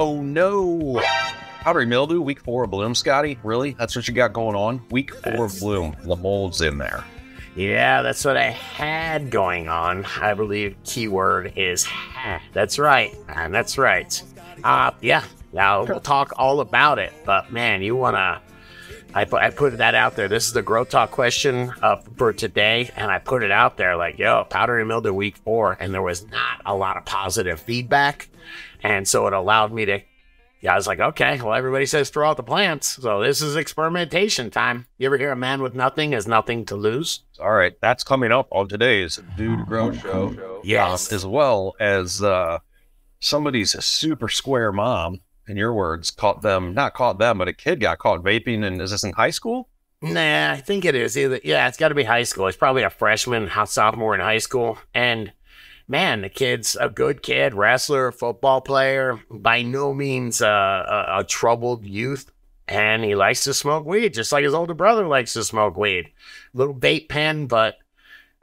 Oh no! Powdery mildew, week four of bloom, Scotty. Really? That's what you got going on? Week four of bloom. The mold's in there. Yeah, that's what I had going on. I believe keyword is had. That's right. And that's right. Uh, yeah. Now we'll talk all about it. But man, you wanna I put, I put that out there. This is the Grow talk question uh, for today, and I put it out there like, yo, powdery mildew week four, and there was not a lot of positive feedback, and so it allowed me to. Yeah, I was like, okay, well, everybody says throw out the plants, so this is experimentation time. You ever hear a man with nothing has nothing to lose? All right, that's coming up on today's Dude Grow Show. Yes. As well as uh, somebody's super square mom in your words, caught them, not caught them, but a kid got caught vaping. And is this in high school? Nah, I think it is. Either, yeah, it's got to be high school. It's probably a freshman, sophomore in high school. And man, the kid's a good kid, wrestler, football player, by no means uh, a, a troubled youth. And he likes to smoke weed, just like his older brother likes to smoke weed. Little vape pen, but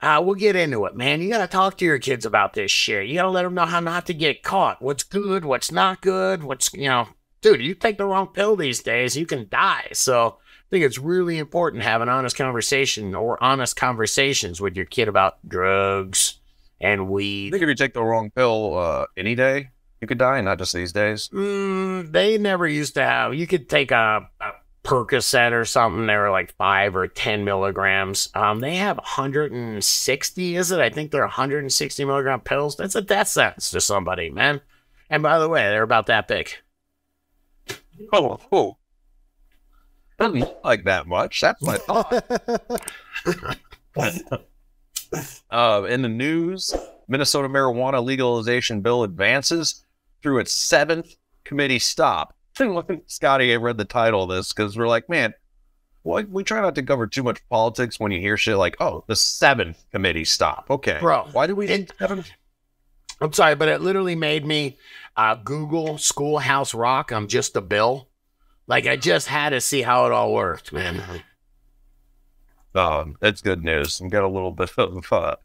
uh, we'll get into it, man. You got to talk to your kids about this shit. You got to let them know how not to get caught. What's good, what's not good, what's, you know, dude, you take the wrong pill these days, you can die. So I think it's really important to have an honest conversation or honest conversations with your kid about drugs and I think if you take the wrong pill uh, any day, you could die, not just these days. Mm, they never used to have, you could take a, a Percocet or something. They were like five or 10 milligrams. Um, they have 160, is it? I think they're 160 milligram pills. That's a death sentence to somebody, man. And by the way, they're about that big. Oh, oh. Doesn't look like that much. That's my thought. uh, in the news, Minnesota marijuana legalization bill advances through its seventh committee stop. Scotty, I read the title of this because we're like, man, well, we try not to cover too much politics when you hear shit like, oh, the seventh committee stop. Okay. Bro, Why do we it-? I'm sorry, but it literally made me uh, Google Schoolhouse Rock. I'm just a bill. Like, I just had to see how it all worked, man. Um, that's good news. We got a little bit of uh,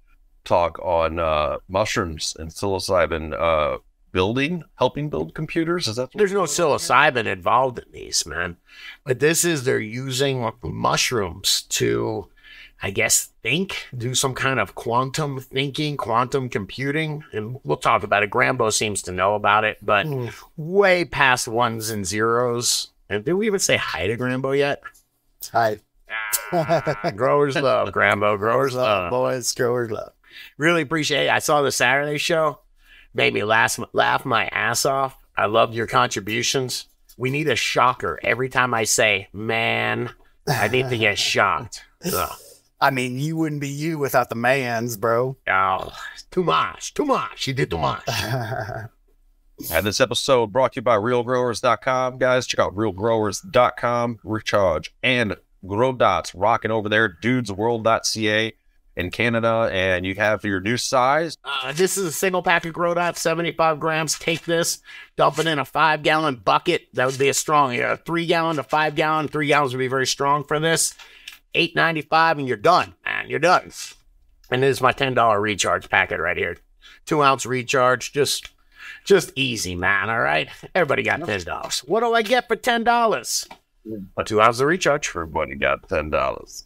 talk on uh, mushrooms and psilocybin uh, building, helping build computers. Is that There's no psilocybin involved in these, man. But this is they're using mushrooms to, I guess, think, do some kind of quantum thinking, quantum computing. And we'll talk about it. Grambo seems to know about it, but way past ones and zeros. And did we even say hi to Grambo yet? Hi. Ah, growers love Grambo. Growers love. boys, growers love. Really appreciate it. I saw the Saturday show. Made me laugh, laugh my ass off. I loved your contributions. We need a shocker every time I say, man, I need to get shocked. So, I mean, you wouldn't be you without the mans, bro. oh, too much, too much. You did too much. And this episode brought to you by realgrowers.com. Guys, check out realgrowers.com. Recharge and Grow Dots rocking over there. Dudesworld.ca in Canada. And you have your new size. Uh, this is a single pack of Grow Dots, 75 grams. Take this, dump it in a five gallon bucket. That would be a strong, yeah, three gallon to five gallon. Three gallons would be very strong for this. Eight ninety five, and you're done, man. You're done. And this is my ten dollar recharge packet right here. Two ounce recharge, just, just easy, man. All right, everybody got ten dollars. What do I get for ten dollars? A two ounce of recharge. Everybody got $10.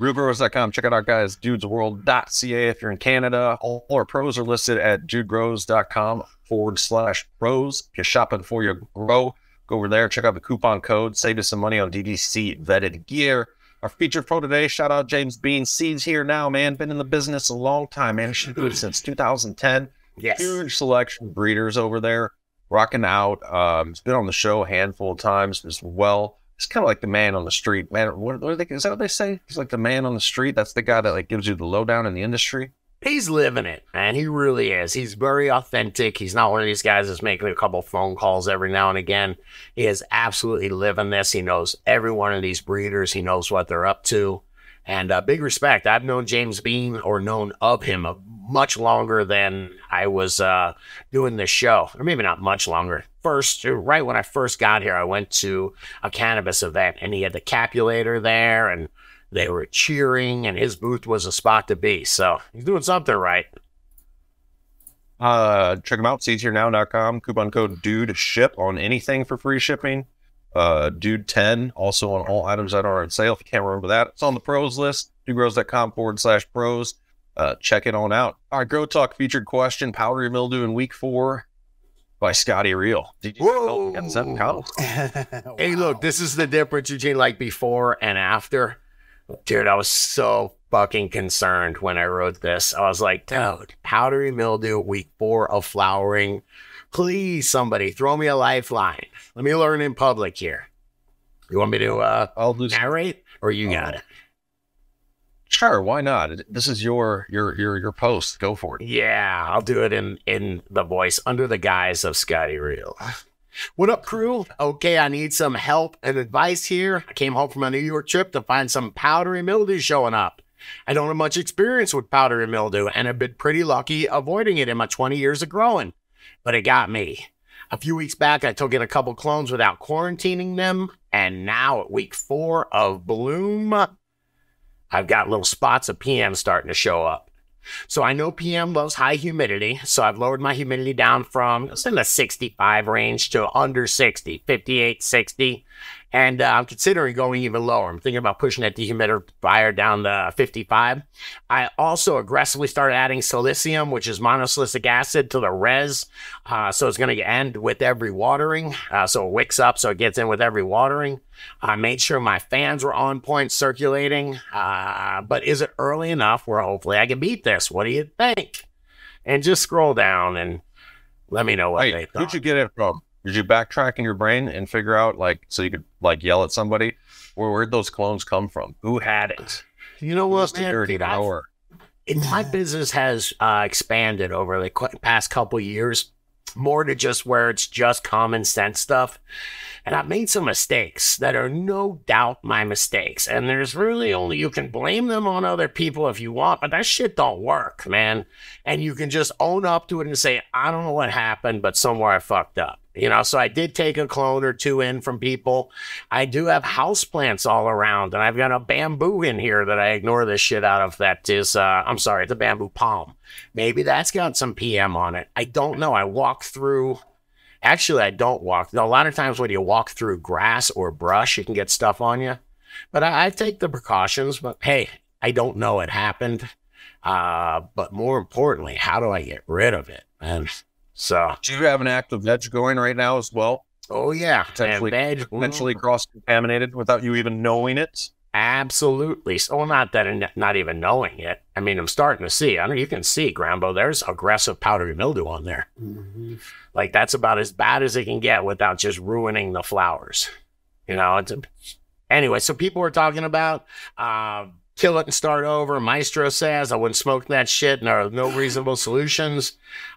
Realgrowers.com. Check out our guys, dudesworld.ca if you're in Canada. All our pros are listed at dudegrows.com forward slash pros. If you're shopping for your grow, go over there. Check out the coupon code. Save you some money on DGC vetted gear. Our featured pro today, shout out James Bean. Seeds here now, man. Been in the business a long time, man. Should do it since 2010. Yes. Huge selection of breeders over there, rocking out. Um, he's been on the show a handful of times as well. He's kind of like the man on the street, man. What, what they, is that what they say? He's like the man on the street. That's the guy that like gives you the lowdown in the industry. He's living it, man. He really is. He's very authentic. He's not one of these guys that's making a couple phone calls every now and again. He is absolutely living this. He knows every one of these breeders. He knows what they're up to. And uh, big respect. I've known James Bean or known of him uh, much longer than I was uh, doing this show, or maybe not much longer. First, right when I first got here, I went to a cannabis event and he had the capulator there and they were cheering and his booth was a spot to be. So he's doing something right. Uh, check them out, seedsherenow.com. Coupon code DUDE ship on anything for free shipping. Uh, Dude 10 also on all items that are on sale. If you can't remember that, it's on the pros list. DudeGrows.com forward slash pros. Uh, check it on out. All right, Grow Talk featured question Powdery Mildew in week four by Scotty Real. Did you Whoa. get seven counts? Hey, look, this is the difference between like before and after. Dude, I was so fucking concerned when I wrote this. I was like, dude, powdery mildew, week four of flowering. Please, somebody, throw me a lifeline. Let me learn in public here. You want me to uh, I'll do narrate, or you got it? Sure, why not? This is your your your your post. Go for it. Yeah, I'll do it in in the voice under the guise of Scotty Real. What up, crew? Okay, I need some help and advice here. I came home from a New York trip to find some powdery mildew showing up. I don't have much experience with powdery mildew and I've been pretty lucky avoiding it in my 20 years of growing, but it got me. A few weeks back, I took in a couple clones without quarantining them, and now at week four of bloom, I've got little spots of PM starting to show up. So I know PM loves high humidity, so I've lowered my humidity down from it's in the 65 range to under 60, 58, 60. And uh, I'm considering going even lower. I'm thinking about pushing that dehumidifier down to 55. I also aggressively started adding silicium, which is monosilicic acid, to the res. Uh, so it's going to end with every watering. Uh, so it wicks up, so it gets in with every watering. I made sure my fans were on point circulating. Uh, but is it early enough where hopefully I can beat this? What do you think? And just scroll down and let me know what they thought. who'd you get it from? Did you backtrack in your brain and figure out like so you could like yell at somebody? Where where'd those clones come from? Who had it? you know what, man? Dirty Dude, I've- my business has uh, expanded over the qu- past couple years more to just where it's just common sense stuff and i've made some mistakes that are no doubt my mistakes and there's really only you can blame them on other people if you want but that shit don't work man and you can just own up to it and say i don't know what happened but somewhere i fucked up you know so i did take a clone or two in from people I do have houseplants all around, and I've got a bamboo in here that I ignore the shit out of. That is, uh, I'm sorry, the bamboo palm. Maybe that's got some PM on it. I don't know. I walk through. Actually, I don't walk. A lot of times when you walk through grass or brush, you can get stuff on you. But I, I take the precautions. But hey, I don't know it happened. Uh, but more importantly, how do I get rid of it? And so, Do you have an active veg going right now as well? oh yeah, Potentially- veg- Potentially cross contaminated without you even knowing it. Absolutely. So not that I'm not even knowing it. I mean, I'm starting to see. I know you can see, Grambo. There's aggressive powdery mildew on there. Like that's about as bad as it can get without just ruining the flowers. You know. It's a, anyway, so people were talking about uh, kill it and start over. Maestro says I wouldn't smoke that shit. There are no reasonable solutions.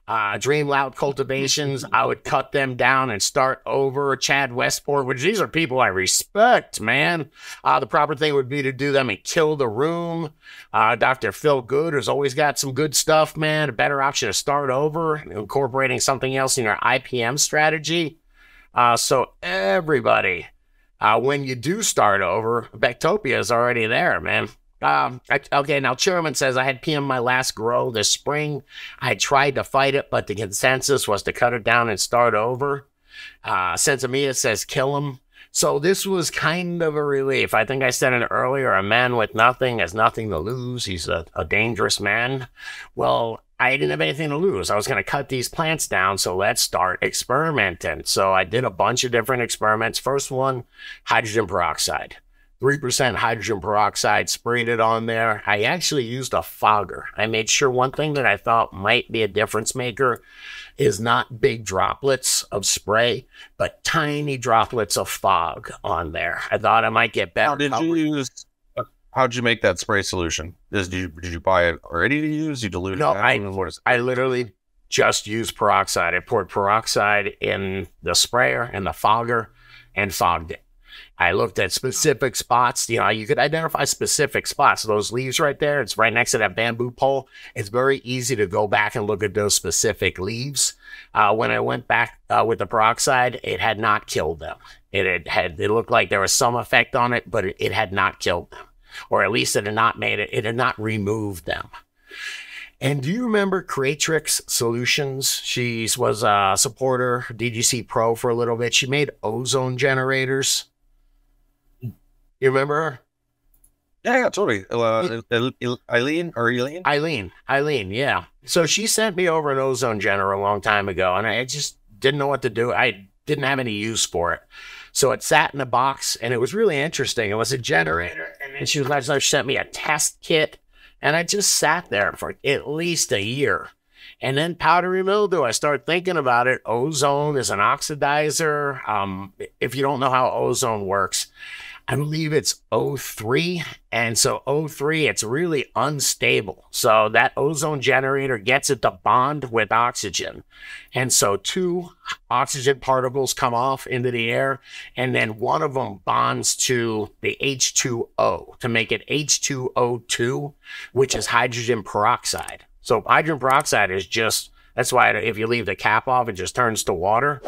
Uh, Dream Loud Cultivations, I would cut them down and start over. Chad Westport, which these are people I respect, man. Uh, the proper thing would be to do them and kill the room. Uh, Dr. Phil Good has always got some good stuff, man. A better option to start over, incorporating something else in your IPM strategy. Uh, so everybody, uh, when you do start over, Bectopia is already there, man. Um, I, okay, now Chairman says I had PM my last grow this spring. I tried to fight it, but the consensus was to cut it down and start over. Uh, Sensimia says kill him. So this was kind of a relief. I think I said it earlier. A man with nothing has nothing to lose. He's a, a dangerous man. Well, I didn't have anything to lose. I was going to cut these plants down. So let's start experimenting. So I did a bunch of different experiments. First one, hydrogen peroxide. 3% hydrogen peroxide, sprayed it on there. I actually used a fogger. I made sure one thing that I thought might be a difference maker is not big droplets of spray, but tiny droplets of fog on there. I thought I might get better. How did you use? How did you make that spray solution? Is did you did you buy it already to use? You dilute No, it? down? I- What? I literally just used peroxide. I poured peroxide in the sprayer and the fogger and fogged it. I looked at specific spots. You know, you could identify specific spots. Those leaves right there, it's right next to that bamboo pole. It's very easy to go back and look at those specific leaves. Uh, when I went back uh, with the peroxide, it had not killed them. It had, it looked like there was some effect on it, but it, it had not killed them, or at least it had not made it. It had not removed them. And do you remember Creatrix Solutions? She was a supporter, DGC Pro for a little bit. She made ozone generators. You remember her? Yeah, yeah, totally. Uh, El- El- Eileen or Eileen? Eileen. Eileen, yeah. So she sent me over an ozone generator a long time ago, and I just didn't know what to do. I didn't have any use for it. So it sat in a box, and it was really interesting. It was a generator, and then she was she sent me a test kit, and I just sat there for at least a year. And then powdery mildew, I started thinking about it. Ozone is an oxidizer. Um, if you don't know how ozone works, I believe it's O3. And so O3, it's really unstable. So that ozone generator gets it to bond with oxygen. And so two oxygen particles come off into the air, and then one of them bonds to the H2O to make it H2O2, which is hydrogen peroxide. So hydrogen peroxide is just that's why if you leave the cap off, it just turns to water.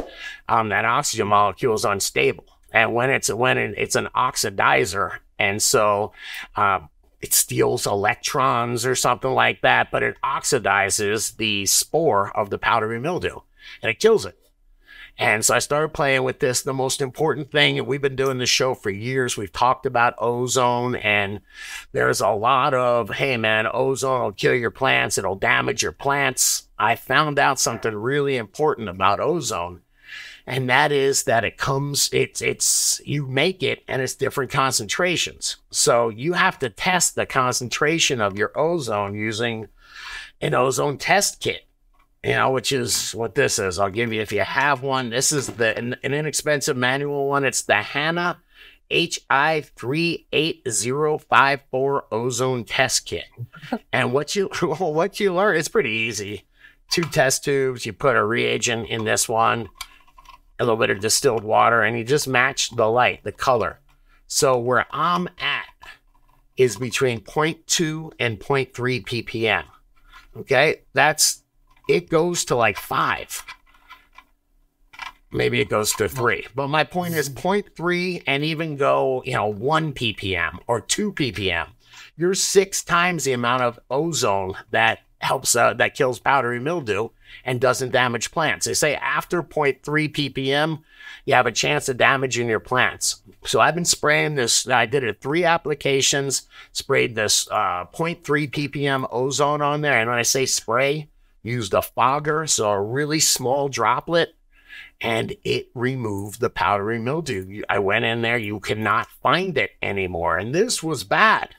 Um, that oxygen molecule is unstable and when it's when it's an oxidizer, and so uh, it steals electrons or something like that, but it oxidizes the spore of the powdery mildew and it kills it. And so I started playing with this. The most important thing, and we've been doing this show for years. We've talked about ozone, and there's a lot of, hey man, ozone will kill your plants, it'll damage your plants. I found out something really important about ozone and that is that it comes it's it's you make it and it's different concentrations so you have to test the concentration of your ozone using an ozone test kit you know which is what this is i'll give you if you have one this is the an, an inexpensive manual one it's the Hanna HI 38054 ozone test kit. and what you what you learn it's pretty easy. Two test tubes, you put a reagent in this one, a little bit of distilled water, and you just match the light, the color. So where I'm at is between 0.2 and 0.3 ppm. Okay, that's it goes to like five. Maybe it goes to three. But my point is 0.3 and even go, you know, 1 ppm or 2 ppm. You're six times the amount of ozone that helps uh, that kills powdery mildew and doesn't damage plants. They say after 0.3 ppm, you have a chance of damaging your plants. So I've been spraying this. I did it three applications, sprayed this uh, 0.3 ppm ozone on there. And when I say spray, used a fogger, so a really small droplet, and it removed the powdery mildew. I went in there, you cannot find it anymore. And this was bad.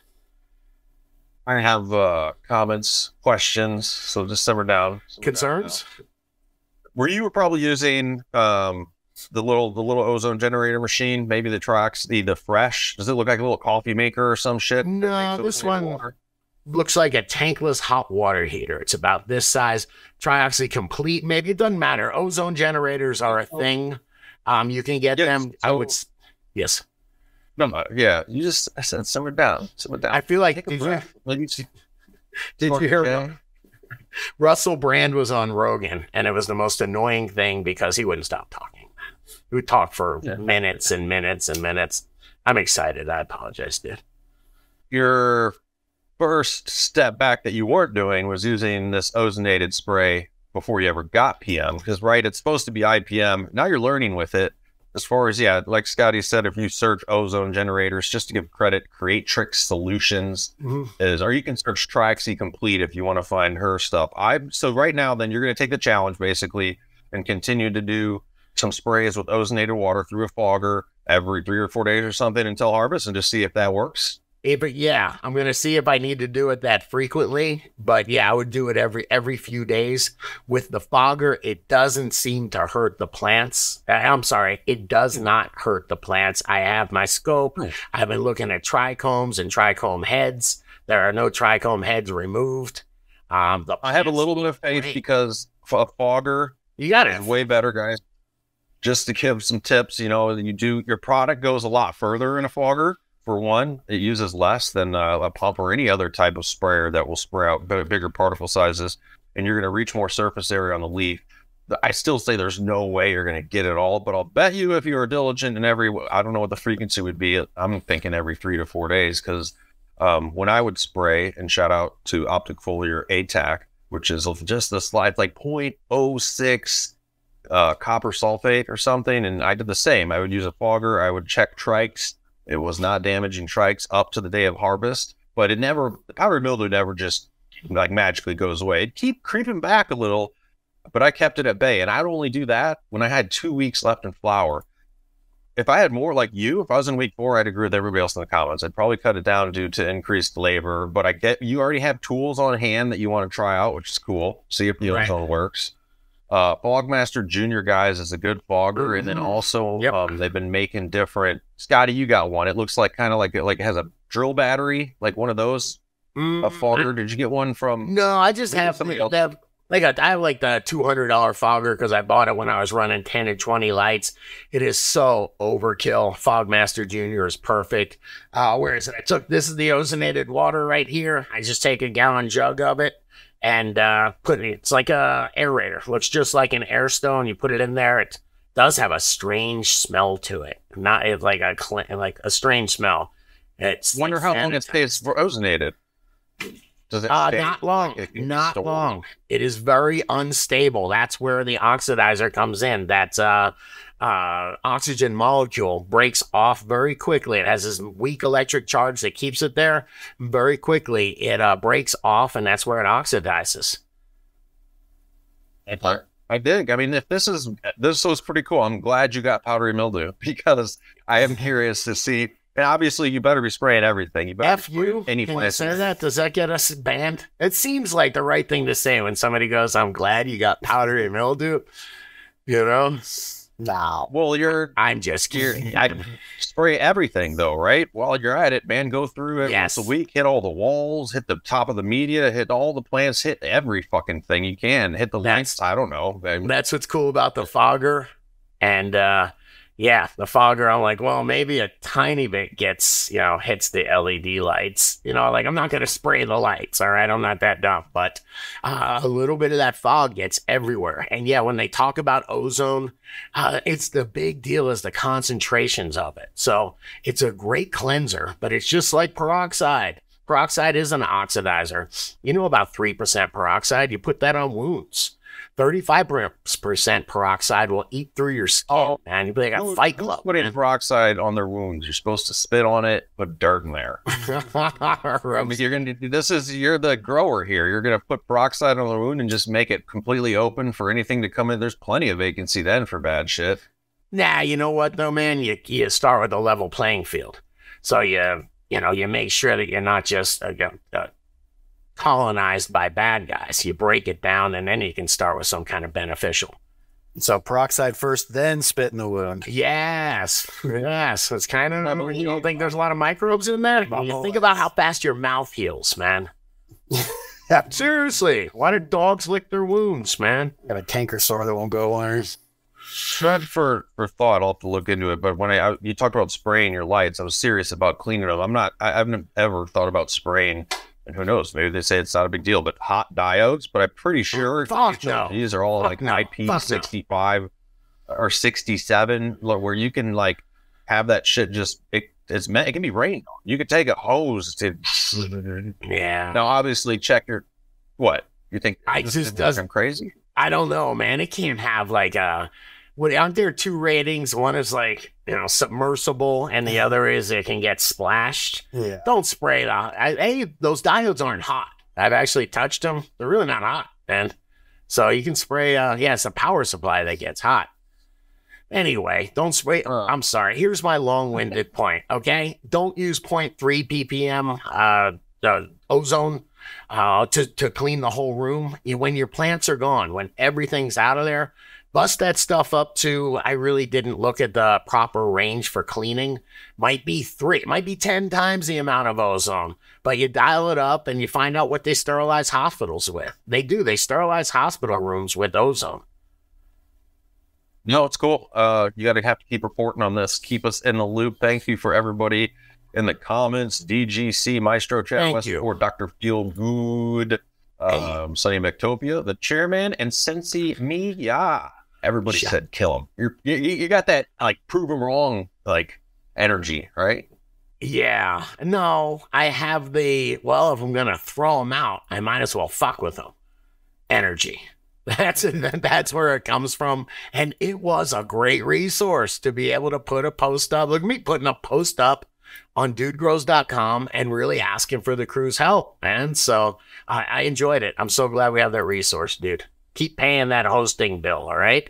I have uh, comments, questions, so just simmer down. Simmer Concerns? Down Were you probably using um, the little the little ozone generator machine? Maybe the Trox, the the fresh. Does it look like a little coffee maker or some shit? No, this one water? looks like a tankless hot water heater. It's about this size. Trioxy complete. Maybe it doesn't matter. Ozone generators are a thing. Um, you can get yes, them. So- I would. Yes. No, no, yeah. You just I said simmer down, simmer down. I feel like did you, did you hear okay. Russell Brand was on Rogan, and it was the most annoying thing because he wouldn't stop talking. He would talk for yeah. minutes and minutes and minutes. I'm excited. I apologize, dude. Your first step back that you weren't doing was using this ozonated spray before you ever got PM, because right, it's supposed to be IPM. Now you're learning with it as far as yeah, like Scotty said, if you search ozone generators, just to give credit, Create Creatrix Solutions mm-hmm. is, or you can search Trioxy Complete if you want to find her stuff. I so right now, then you're going to take the challenge basically and continue to do some sprays with ozonated water through a fogger every three or four days or something until harvest, and just see if that works. But yeah, I'm gonna see if I need to do it that frequently. But yeah, I would do it every every few days. With the fogger, it doesn't seem to hurt the plants. Uh, I'm sorry, it does not hurt the plants. I have my scope. I've been looking at trichomes and trichome heads. There are no trichome heads removed. Um, I have a little bit of faith great. because a fogger, you got it way better, guys. Just to give some tips, you know, you do your product goes a lot further in a fogger for one, it uses less than uh, a pump or any other type of sprayer that will spray out bigger particle sizes, and you're going to reach more surface area on the leaf. I still say there's no way you're going to get it all, but I'll bet you if you are diligent in every, I don't know what the frequency would be. I'm thinking every three to four days because Um, when I would spray, and shout out to Optic Foliar ATAK, which is just a slide like 0.06 uh, copper sulfate or something, and I did the same. I would use a fogger. I would check trikes. It was not damaging trikes up to the day of harvest, but it never the powdery mildew never just like magically goes away. It keep creeping back a little, but I kept it at bay, and I'd only do that when I had two weeks left in flower. If I had more like you, if I was in week four, I'd agree with everybody else in the comments. I'd probably cut it down due to increased labor, but I get you already have tools on hand that you want to try out, which is cool. See if the Right. ozone works. Uh, Fogmaster Junior guys is a good fogger, and then Mhm. also Yep. um, they've been making different. Scotty, you got one. It looks like kind of like it like it has a drill battery, like one of those. A Mm, fogger. Did you get one from? No, I just have something else- the- like a, I have like the two hundred dollar fogger because I bought it when I was running ten and twenty lights. It is so overkill. Fogmaster Junior is perfect. Uh, where is it? I took this is the ozonated water right here. I just take a gallon jug of it and uh, put it. It's like a aerator. Looks just like an air stone. You put it in there. It does have a strange smell to it. Not like a like a strange smell. It's Wonder like how long it stays for ozonated. Does it? Uh, stay? not long. It Not store. long. It is very unstable. That's where the oxidizer comes in. That uh, uh, oxygen molecule breaks off very quickly. It has this weak electric charge that keeps it there. Very quickly, it uh, breaks off, and that's where it oxidizes. I dig. I mean, if this is this was pretty cool. I'm glad you got powdery mildew because I am curious to see. And obviously, you better be spraying everything. You better F you. any place. say that? Does that get us banned? It seems like the right thing to say when somebody goes, "I'm glad you got powdery mildew." You know, No. Well, you're I'm just kidding. I spray everything though, right? While you're at it, man, go through it Yes. once a week. Hit all the walls. Hit the top of the media. Hit all the plants. Hit every fucking thing you can. Hit the lights. I don't know. I- That's what's cool about the fogger. And uh yeah, the fogger, I'm like, well, maybe a tiny bit gets, you know, hits the LED lights. You know, like I'm not gonna spray the lights, all right? I'm not that dumb, but uh, a little bit of that fog gets everywhere. And yeah, when they talk about ozone, uh, it's the big deal is the concentrations of it. So it's a great cleanser, but it's just like peroxide. Peroxide is an oxidizer. You know about 3% peroxide, you put that on wounds. 35% peroxide will eat through your skin, Oh. man. You'll be like a fight club. Put man. peroxide on their wounds. You're supposed to spit on it, put dirt in there. I mean, you're gonna do this is you're the grower here. You're gonna put peroxide on the wound and just make it completely open for anything to come in. There's plenty of vacancy then for bad shit. Nah, you know what though, man? You you start with a level playing field, so you you know you make sure that you're not just uh, uh, colonized by bad guys. You break it down, and then you can start with some kind of beneficial. So peroxide first, then spit in the wound. Yes, yes. It's kind I of you don't think there's a lot of microbes in there. You think about how fast your mouth heals, man. Yeah. Seriously, why do dogs lick their wounds, man? Got a canker sore that won't go away. Not for for thought. I'll have to look into it. But when I, I you talked about spraying your lights, I was serious about cleaning them. I'm not. I, I haven't ever thought about spraying. And who knows? Maybe they say it's not a big deal. But hot diodes. But I'm pretty sure Fuck no. these are all Fuck like no. IP65 or 67, where you can like have that shit just. It, it's meant. It can be rained on. You could take a hose to. Yeah. Now, obviously, check your. What you think? I just doesn't- I'm crazy. I don't know, man. It can't have like a. What aren't there two ratings? One is like you know submersible, and the other is it can get splashed. Yeah. Don't spray it on. I, hey, those diodes aren't hot. I've actually touched them. They're really not hot, man. So you can spray. Uh, yeah, it's a power supply that gets hot. Anyway, don't spray. Uh. I'm sorry. Here's my long-winded point. Okay, don't use 0.3 ppm uh, the ozone uh, to to clean the whole room. When your plants are gone, when everything's out of there, bust that stuff up to. I really didn't look at the proper range for cleaning. Might be three, might be ten times the amount of ozone. But you dial it up and you find out what they sterilize hospitals with. They do. They sterilize hospital rooms with ozone. No, it's cool. Uh, you got to have to keep reporting on this. Keep us in the loop. Thank you for everybody in the comments. DGC Maestro Chat Thank West you. for Dr. Feel Good, um, Sunny Mectopia, the chairman, and Sensi Miya. Everybody Shut- said kill him. You're, you you got that like prove him wrong like energy, right? Yeah. No, I have the, well, if I'm going to throw them out, I might as well fuck with them. Energy. That's that's where it comes from. And it was a great resource to be able to put a post up. Look at me putting a post up on dudegrows.com and really asking for the crew's help. And so I, I enjoyed it. I'm so glad we have that resource, dude. Keep paying that hosting bill, all right?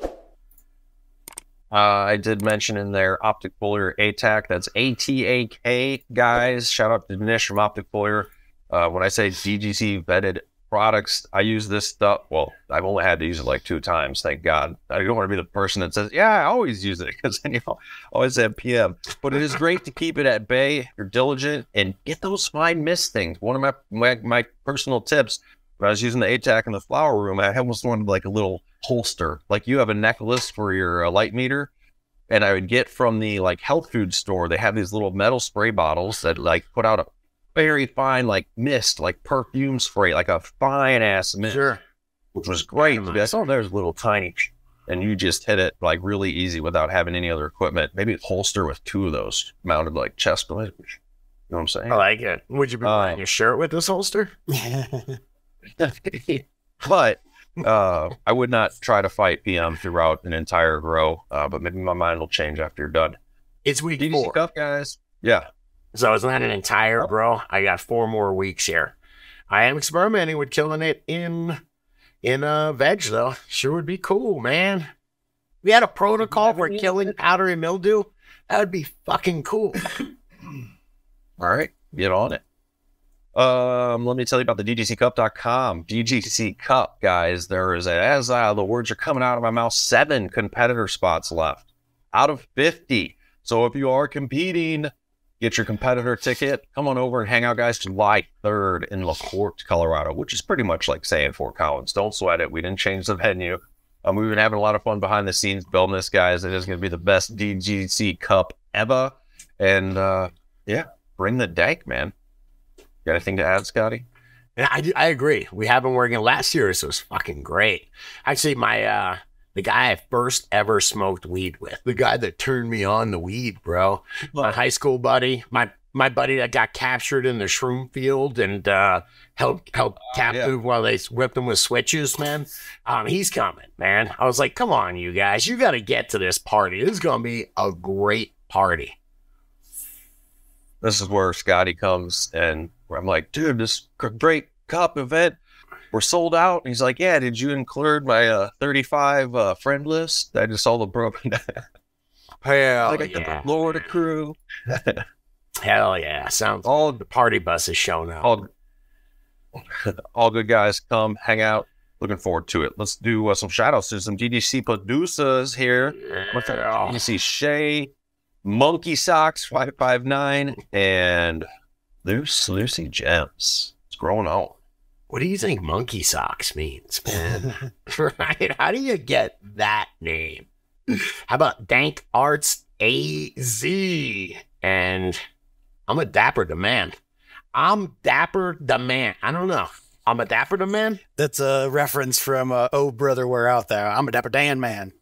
Uh, I did mention in there Optic Foliar ATAK. That's A T A K, guys. Shout out to Dinesh from Optic Foliar. Uh, when I say DGC vetted products, I use this stuff. Well, I've only had to use it like two times, thank God. I don't want to be the person that says, yeah, I always use it because then you always have PM. But it is great to keep it at bay. You're diligent and get those fine mist things. One of my, my, my personal tips when I was using the ATAK in the flower room, I almost wanted like a little holster. Like you have a necklace for your uh, light meter. And I would get from the like health food store, they have these little metal spray bottles that like put out a very fine like mist, like perfume spray, like a fine ass mist, Sure. which was great. To be like, oh, there's little tiny, and you just hit it like really easy without having any other equipment. Maybe a holster with two of those mounted like chest. You know what I'm saying? I like it. Would you be Uh, wearing your shirt with this holster? but uh, I would not try to fight PM throughout an entire grow. Uh, but maybe my mind will change after you're done. It's week DDC four. Cup guys. Yeah. So it's not an entire grow. I got four more weeks here. I am experimenting with killing it in in uh veg though. Sure would be cool, man. We had a protocol for killing powdery mildew. That would be fucking cool. All right, get on it. Um, let me tell you about the DGCCup.com. DGC Cup, guys. There is a, as uh, the words are coming out of my mouth, seven competitor spots left out of 50. So if you are competing, get your competitor ticket. Come on over and hang out, guys. July 3rd in LaPorte, Colorado, which is pretty much like saying Fort Collins. Don't sweat it. We didn't change the venue. Um, we've been having a lot of fun behind the scenes building this, guys. It is going to be the best DGC Cup ever. And uh, yeah, bring the dank, man. Got anything to add, Scotty? And I, I agree. We have been working last year, so it was fucking great. Actually, my uh the guy I first ever smoked weed with, the guy that turned me on the weed, bro. My high school buddy, my my buddy that got captured in the shroom field and uh held held captive while they whipped him with switches, man. Um, he's coming, man. I was like, come on, you guys, you got to get to this party. This is gonna be a great party. This is where Scotty comes and where I'm like, dude, this great cup event, we're sold out. And he's like, yeah, did you include my uh, 35 uh, friend list? I just saw the broken Hell like yeah, the Florida crew. hell yeah! Sounds all the party bus is showing up. all all good guys come hang out looking forward to it let's do uh, some shout outs to some dgc producers here? Yeah. you see shay monkey socks 559 and loose lucy gems it's growing on What do you think monkey socks means, man? right? How do you get that name? How about Dank Arts AZ? And I'm a dapper the man. I'm dapper the man. I don't know. I'm a dapper the man. That's a reference from uh, Oh Brother, We're Out There. I'm a Dapper Dan man.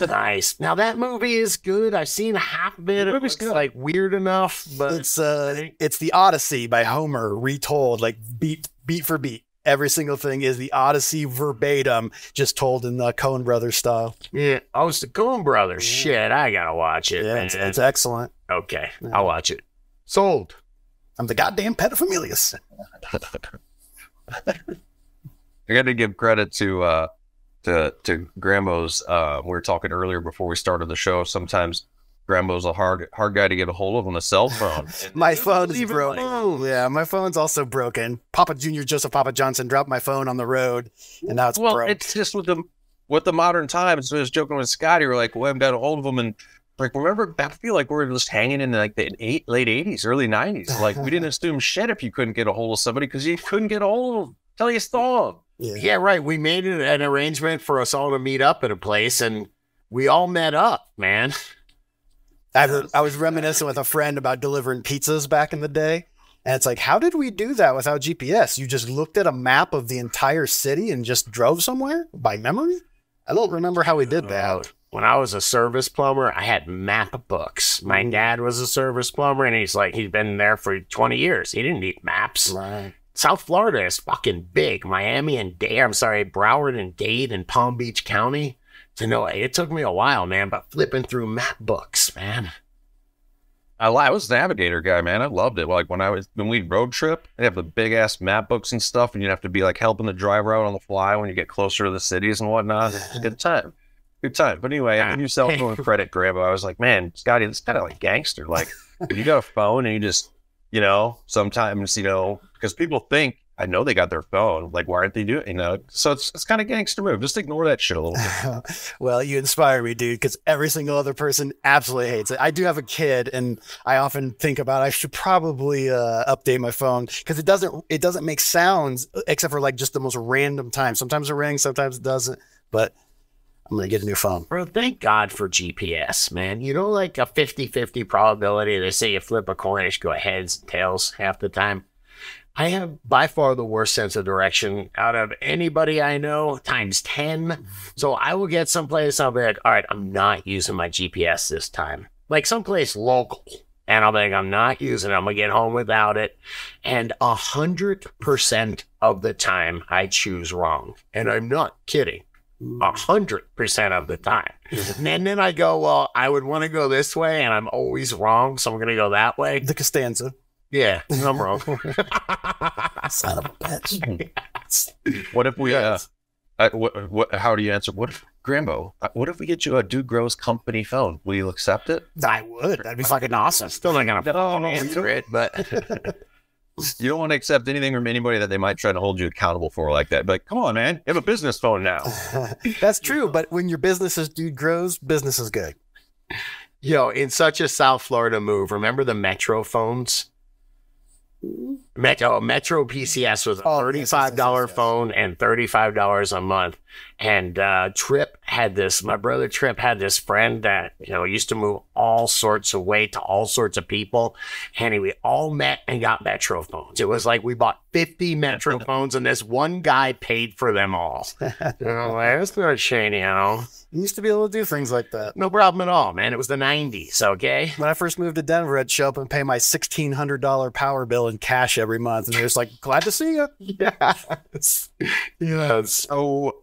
Nice. Now that movie is good. I've seen half of it. The It movie's looks good. like weird enough, but It's uh, it's the Odyssey by Homer retold, like beat beat for beat. Every single thing is the Odyssey verbatim, just told in the Coen Brothers style. yeah. Oh, it's the Coen Brothers. Shit, I gotta watch it. Yeah, it's, it's excellent. okay, Yeah. I'll watch it. Sold. I'm the goddamn pedophilia. i got to give credit to uh to to Grambo's uh we were talking earlier before we started the show sometimes Grambo's a hard hard guy to get a hold of on a cell phone My phone is broken. phone. Yeah, my phone's also broken. Papa Junior Joseph Papa Johnson dropped my phone on the road, and now it's well, broke. it's just with the with the modern times. So I was joking with Scotty. We're like, well, I haven't got a hold of him, and like, remember, I feel like we're just hanging in like the eight, late '80s, early '90s. Like, we didn't assume shit if you couldn't get a hold of somebody because you couldn't get a hold of them. Tell you saw them. Yeah. Yeah, right. We made an arrangement for us all to meet up at a place, and we all met up, man. I, was- I was reminiscing with a friend about delivering pizzas back in the day. And it's like, how did we do that without GPS? You just looked at a map of the entire city and just drove somewhere by memory? I don't remember how we did uh, that. when I was a service plumber, I had map books. My mm. dad was a service plumber, and he's like, he's been there for 20 years. He didn't need maps. Right. South Florida is fucking big. Miami and Dade, I'm sorry, Broward and Dade and Palm Beach County. To know it took me a while, man, but flipping through map books, man. I, I was a navigator guy, man. I loved it. Like when I was when we road trip, they have the big ass map books and stuff, and you'd have to be like helping the driver out on the fly when you get closer to the cities and whatnot. It's a good time. Good time. But anyway, I knew cell phone credit grab. I was like, man, Scotty, it's kind of like gangster. Like when you got a phone and you just, you know, sometimes, you know, because people think I know they got their phone. Like, why aren't they doing? You know, so it's it's kind of gangster move. Just ignore that shit a little bit. well, you inspire me, dude, because every single other person absolutely hates it. I do have a kid, and I often think about I should probably uh, update my phone because it doesn't it doesn't make sounds except for like just the most random times. Sometimes it rings, sometimes it doesn't. But I'm gonna get a new phone. Bro, thank God for GPS, man. You know, like a 50 50 probability. They say you flip a coin, it should go heads and tails half the time. I have by far the worst sense of direction out of anybody I know, times 10. So I will get someplace, I'll be like, all right, I'm not using my GPS this time. Like someplace local. And I'll be like, I'm not using it. I'm going to get home without it. And a hundred percent of the time I choose wrong. And I'm not kidding. A hundred percent of the time. Mm-hmm. and then I go, well, I would want to go this way and I'm always wrong. So I'm going to go that way. The Costanza. Yeah, I'm wrong. Son of a bitch. What if we? Uh, uh, what, what? How do you answer? What if Grambo? uh, What if we get you a Dude Grows company phone? Will you accept it? I would. That'd be fucking awesome. Still not going to No, no, you answer don't, it, but you don't want to accept anything from anybody that they might try to hold you accountable for like that. But come on, man, you have a business phone now. That's true. But when your business is dude grows, business is good. yo, in such a South Florida move, remember the Metro phones? Metro Metro PCS was a Oh, yes, thirty-five dollar yes, yes, yes. phone and thirty-five dollars a month. And uh, Trip had this. My brother Trip had this friend that you know used to move all sorts of weight to all sorts of people, and we all met and got Metro phones. It was like we bought fifty Metro phones, and this one guy paid for them all. you know, like, that's not shady, you know. You used to be able to do things like that. No problem at all, man. It was the '90s, okay. When I first moved to Denver, I'd show up and pay my sixteen hundred dollar power bill in cash every month, and they're just like, "Glad to see you." Yes. Yes. So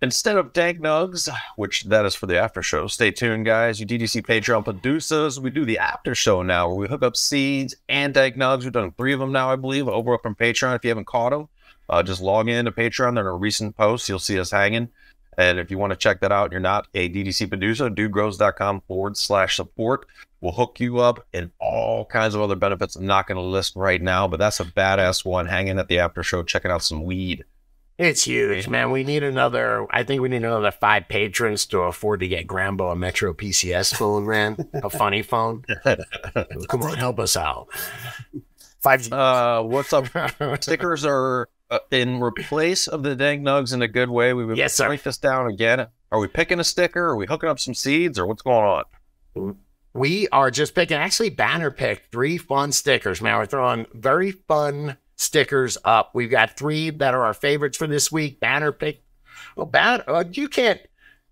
instead of dank nugs, which that is for the after show, stay tuned, guys. You DGC Patreon producers, we do the after show now where we hook up seeds and dank nugs. We've done three of them now, I believe, over up on Patreon. If you haven't caught them, uh, just log in to Patreon. They're in a recent post. You'll see us hanging. And if you want to check that out, and you're not a DGC producer, dudegrows.com forward slash support. We'll hook you up in all kinds of other benefits I'm not going to list right now, but that's a badass one hanging at the after show, checking out some weed. It's huge, man. We need another. I think we need another five patrons to afford to get Grambo a Metro PCS phone, man. A funny phone. Come on, help us out. Five G. Uh, what's up? Stickers are uh, in replace of the dank nugs in a good way. We would Yes, sir. break this down again. Are we picking a sticker? Are we hooking up some seeds, or what's going on? We are just picking, actually, banner picked three fun stickers, man. We're throwing very fun stickers up. We've got three that are our favorites for this week. Banner pick. Oh, banner. Uh, you can't.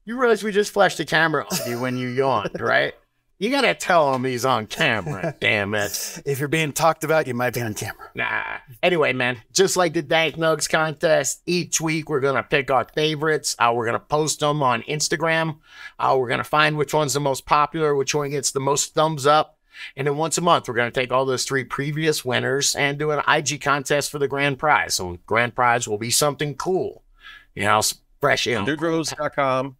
You realize we just flashed the camera on you when you yawned, right? You gotta tell him he's on camera. Damn it. If you're being talked about, you might be on camera. Nah. Anyway, man, just like the Dank Nugs contest, each week we're gonna pick our favorites. Uh, we're gonna post them on Instagram. Uh, we're gonna find which one's the most popular, which one gets the most thumbs up. And then once a month, we're going to take all those three previous winners and do an IG contest for the grand prize. So, grand prize will be something cool, you know, s- fresh in. Dudegrows.com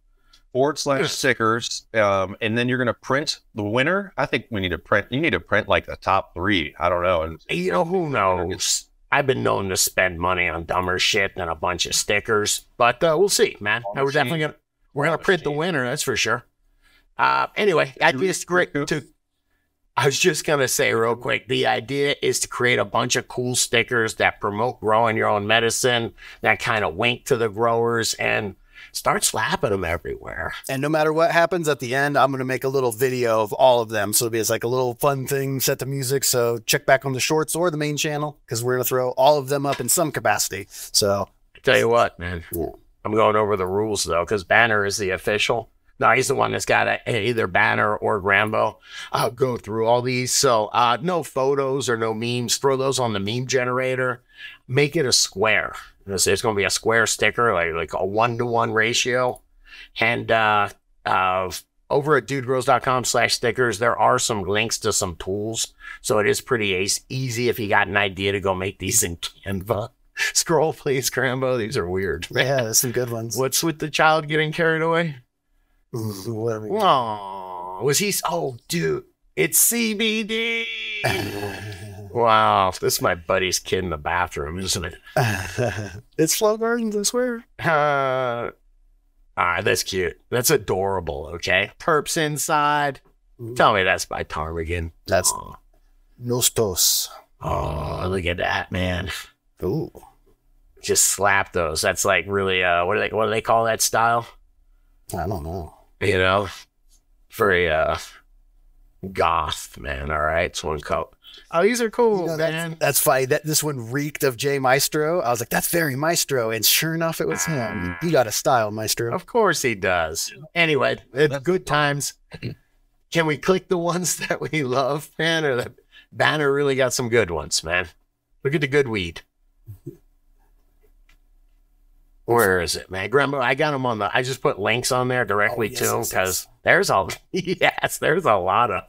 forward slash stickers. Um, and then you're going to print the winner. I think we need to print, you need to print like the top three. I don't know. And You know, who knows? I've been known to spend money on dumber shit than a bunch of stickers, but uh, we'll see, man. We're machine. definitely gonna we're gonna print the winner, that's for sure. Uh, anyway, I just great to. I was just gonna say real quick. The idea is to create a bunch of cool stickers that promote growing your own medicine, that kind of wink to the growers, and start slapping them everywhere. And no matter what happens at the end, I'm going to make a little video of all of them. So it'll be as like a little fun thing set to music. So check back on the shorts or the main channel because we're going to throw all of them up in some capacity. So Tell you what, man. I'm going over the rules though, because Banner is the official. No, he's the one that's got a, either Banner or Grambo. I'll go through all these. So, uh, no photos or no memes. Throw those on the meme generator. Make it a square. It's, it's going to be a square sticker, like like a one to one ratio. And uh, uh, over at dudegrows.com slash stickers, there are some links to some tools. So it is pretty ace- easy if you got an idea to go make these in Canva. Scroll, please, Grambo. These are weird. Yeah, there's some good ones. What's with the child getting carried away? Oh, was he? Oh, dude, it's CBD. wow, this is my buddy's kid in the bathroom, isn't it? it's Flow Gardens, I swear. Uh, all right, that's cute. That's adorable. Okay, perps inside. Tell me that's by Ptarmigan. That's Oh, Nostos. oh, look at that, man. Ooh. Just slap those. That's like really. Uh, what do they? What do they call that style? I don't know. You know, very uh, goth, man. All right, it's one coat. Oh, these are cool, You know, man. That's funny. That this one reeked of Jay Maestro. I was like, that's very Maestro, and sure enough, it was him. Mm. He got a style, Maestro. Of course he does. Anyway, it's good times. Can we click the ones that we love, man? Or the banner really got some good ones, man. Look at the good weed. Where is it, man? Grambo, I got them on the. I just put links on there directly Oh, yes, to them yes, because there's a yes, there's a lot of.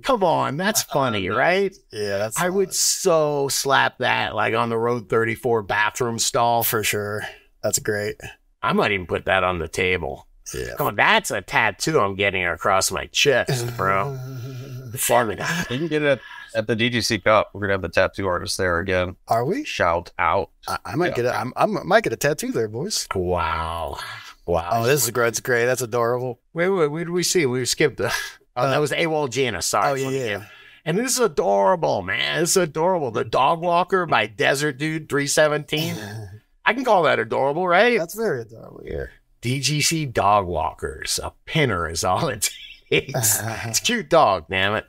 Come on, that's funny, right? yeah, that's I would so slap that like on the Road 34 bathroom stall. for sure. That's great. I might even put that on the table. Yeah. Come on, that's a tattoo I'm getting across my chest, bro. Farming. You can get it at, at the DGC Cup. We're gonna have the tattoo artist there again. Are we? Shout out. I, I might Yeah. get a. I'm, I'm, I might get a tattoo there, boys. Wow. Wow. Oh, this is great. That's great. That's adorable. Wait, wait, what did we see? We skipped the. Oh, uh, that was AWOL Gina. Sorry. Oh yeah, yeah. And this is adorable, man. This is adorable. The Dog Walker by Desert Dude 317. I can call that adorable, right? That's very adorable. Yeah. DGC Dog Walkers. A pinner is all it takes. It's a cute dog, damn it.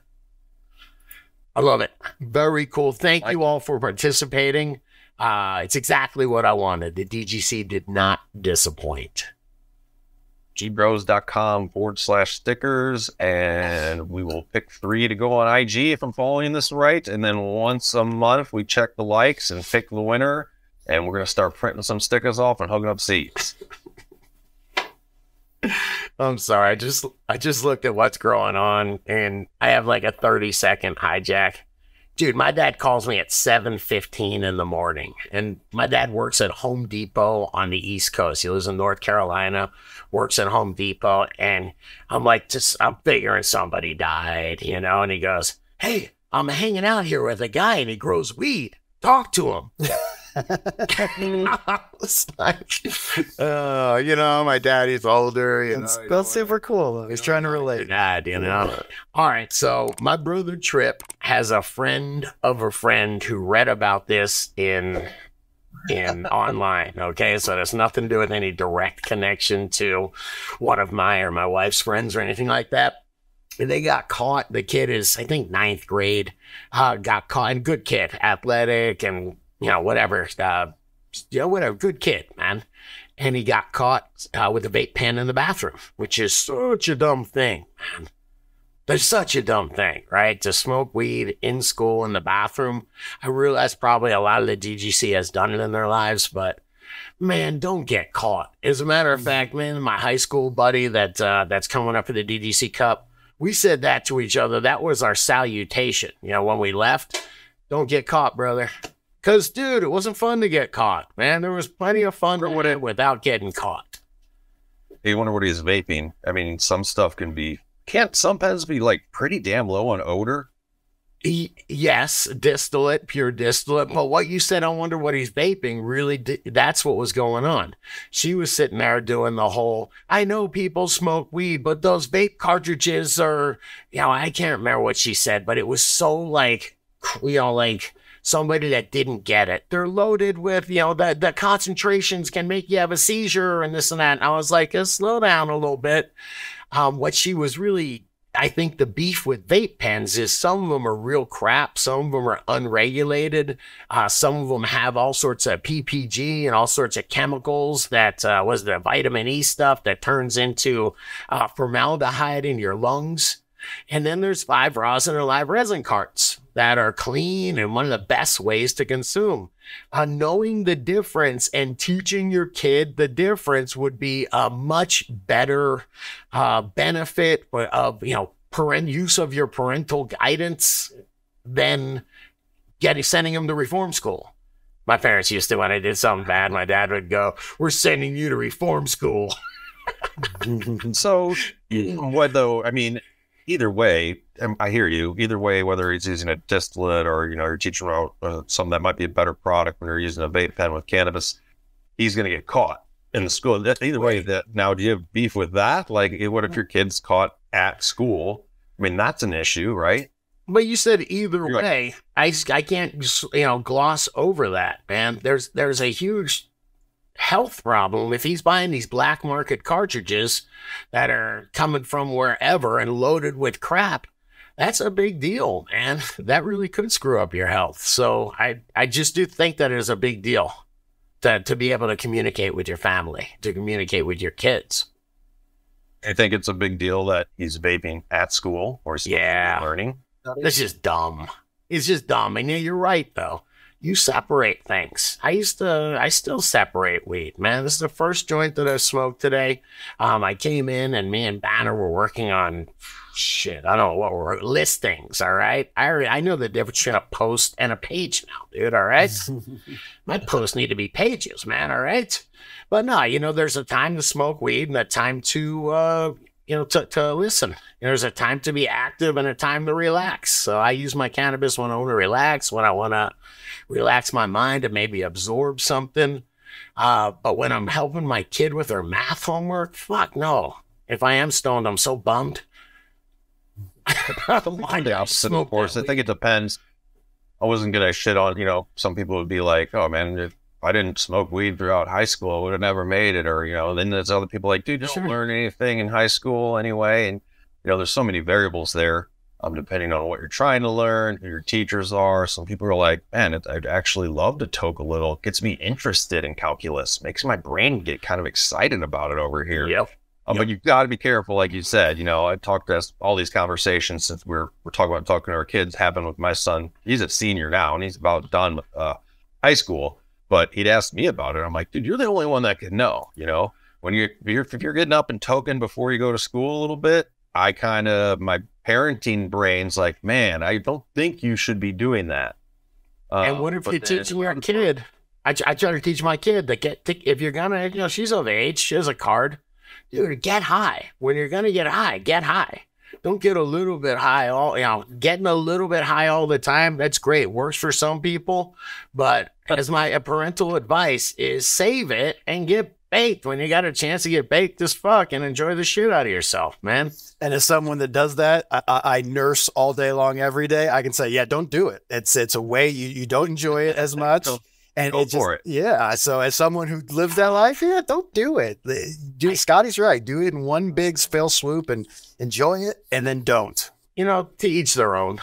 I love it. Very cool. Thank you all for participating. Uh, it's exactly what I wanted. The DGC did not disappoint. gbros.com forward slash stickers and we will pick three to go on IG if I'm following this right. And then once a month we check the likes and pick the winner. And we're gonna start printing some stickers off and hooking up seats. I'm sorry. I just I just looked at what's going on and I have like a 30 second hijack. Dude, my dad calls me at 7:15 in the morning. And my dad works at Home Depot on the East Coast. He lives in North Carolina, works at Home Depot, and I'm like just I'm figuring somebody died, you know, and he goes, "Hey, I'm hanging out here with a guy and he grows weed. Talk to him." I was like, uh, you know, my daddy's older, you That's, know. that's super cool. Though. He's trying to relate. Dad, you know. All right, so my brother Trip has a friend of a friend who read about this in in online. Okay, so there's nothing to do with any direct connection to one of my or my wife's friends or anything like that. And they got caught. The kid is, I think, ninth grade. Uh, got caught. And good kid, athletic, and you know whatever. Uh, you know whatever. Good kid, man and he got caught uh, with a vape pen in the bathroom, which is such a dumb thing, man. There's such a dumb thing, right? To smoke weed in school in the bathroom. I realize probably a lot of the DGC has done it in their lives, but man, don't get caught. As a matter of fact, man, my high school buddy that uh, that's coming up for the DGC Cup, we said that to each other. That was our salutation. You know, when we left, don't get caught, brother. Cause, dude, it wasn't fun to get caught, man. There was plenty of fun it without getting caught. You wonder what he's vaping. I mean, some stuff can be can't some pens be like pretty damn low on odor? Y- yes, distillate, pure distillate. But what you said, I wonder what he's vaping. Really, di- that's what was going on. She was sitting there doing the whole. I know people smoke weed, but those vape cartridges are. You know, I can't remember what she said, but it was so like, you know, like somebody that didn't get it. They're loaded with, you know, the the concentrations can make you have a seizure and this and that. And I was like, slow down a little bit. Um, what she was really I think the beef with vape pens is some of them are real crap. Some of them are unregulated. Uh, some of them have all sorts of PPG and all sorts of chemicals that uh, was the vitamin E stuff that turns into uh, formaldehyde in your lungs. And then there's live rosin or live resin carts that are clean and one of the best ways to consume. Uh, knowing the difference and teaching your kid the difference would be a much better uh, benefit of you know parent use of your parental guidance than getting sending them to reform school. My parents used to when I did something bad, my dad would go, "We're sending you to reform school." so, what though? I mean, either way, um, I hear you. Either way, whether he's using a distillate or you know you're teaching about uh, something that might be a better product when you're using a vape pen with cannabis, he's going to get caught in the school. That, either way, that now do you have beef with that? Like, what if your kid's caught at school? I mean, that's an issue, right? But you said either you're way. Like, I I can't you know gloss over that, man. There's there's a huge health problem if he's buying these black market cartridges that are coming from wherever and loaded with crap that's a big deal and that really could screw up your health. So i i just do think that is a big deal to, to be able to communicate with your family to communicate with your kids. I think it's a big deal that he's vaping at school or yeah. learning. That's just dumb. It's just dumb. And yeah, you're right though you separate things. I used to, I still separate weed, man. This is the first joint that I smoked today. Um, I came in and me and Banner were working on shit. I don't know what we're listings. All right. I already, I know the difference between a post and a page now, dude. All right. My posts need to be pages, man. All right. But no, you know, there's a time to smoke weed and a time to, uh, you know, to, to listen. There's a time to be active and a time to relax. So I use my cannabis when I want to relax, when I want to relax my mind and maybe absorb something. Uh, but when I'm helping my kid with her math homework, fuck no. If I am stoned, I'm so bummed. the opposite, of course. I think it depends. I wasn't gonna shit on, you know, some people would be like, oh man, if I didn't smoke weed throughout high school, I would have never made it. Or, you know, then there's other people like, dude, you don't sure. learn anything in high school anyway. And, you know, there's so many variables there um, depending on what you're trying to learn, who your teachers are. Some people are like, man, it, I'd actually love to toke a little. It gets me interested in calculus, makes my brain get kind of excited about it over here. Yep. Um, yep. But you've got to be careful, like you said. You know, I talked to all these conversations since we're we're talking about talking to our kids. Happened with my son. He's a senior now, and he's about done with uh, high school. But he'd asked me about it. I'm like, dude, you're the only one that can know. You know, when you're, if you're if you're getting up and token before you go to school a little bit, I kind of my parenting brain's like, man, I don't think you should be doing that. Uh, and what if you're teaching your kid? I, I try to teach my kid that get if you're gonna, you know, she's of age, she has a card. Dude, get high. When you're gonna get high, get high. Don't get a little bit high all you know, getting a little bit high all the time, that's great. Works for some people. But as my parental advice is save it and get baked when you got a chance to get baked as fuck and enjoy the shit out of yourself, man. And as someone that does that, I, I, nurse all day long every day. I can say, yeah, don't do it. It's it's a way you, you don't enjoy it as much. and go for it. Yeah. So as someone who lives that life, yeah, don't do it. Do Scotty's right. Do it in one big spell swoop and enjoy it, and then don't. You know, to each their own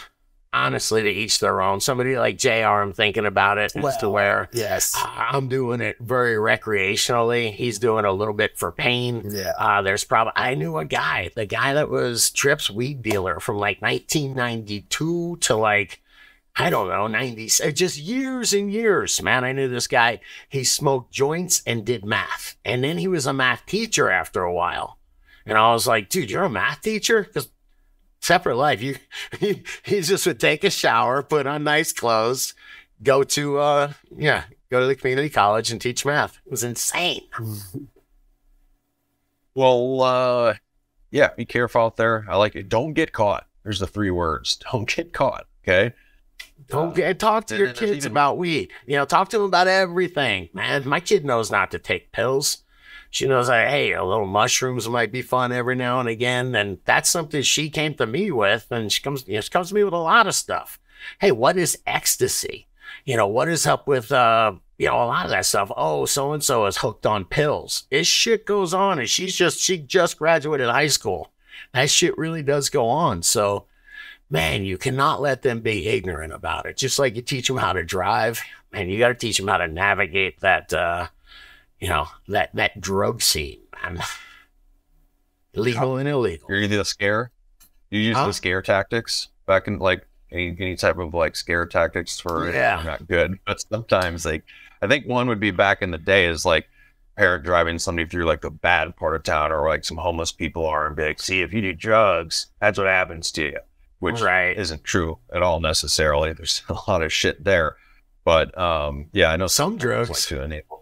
honestly, to each their own. Somebody like JR, I'm thinking about it well, to where yes, I'm doing it very recreationally. He's doing a little bit for pain. Yeah. Uh, there's probably, I knew a guy, the guy that was Tripp's weed dealer from like 1992 to like, I don't know, 90s, uh, just years and years, man. I knew this guy. He smoked joints and did math. And then he was a math teacher after a while. And I was like, dude, you're a math teacher? Because separate life. You he, he just would take a shower, put on nice clothes, go to uh yeah, go to the community college and teach math. It was insane. well, uh yeah, be careful out there. I like it. Don't get caught. There's the three words. Don't get caught. Okay. Don't get talk to your kids even... about weed. You know, talk to them about everything. Man, my kid knows not to take pills she knows that, hey, a little mushrooms might be fun every now and again. And that's something she came to me with. And she comes, you know, she comes to me with a lot of stuff. Hey, what is ecstasy? You know, what is up with, uh, you know, a lot of that stuff. Oh, so and so is hooked on pills. This shit goes on. And she's just, she just graduated high school. that shit really does go on. So, man, you cannot let them be ignorant about it. Just like you teach them how to drive, man, you got to teach them how to navigate that, uh, you know, that that drug scene, man. Legal and illegal. You're either the scare. You use Huh? the scare tactics back in like any, any type of like scare tactics for. Yeah. Not good. But sometimes like I think one would be back in the day is like parent driving somebody through like the bad part of town or like some homeless people are and be like, see if you do drugs, that's what happens to you. Which Right. isn't true at all necessarily. There's a lot of shit there. But um yeah, I know Some like drugs. to enable.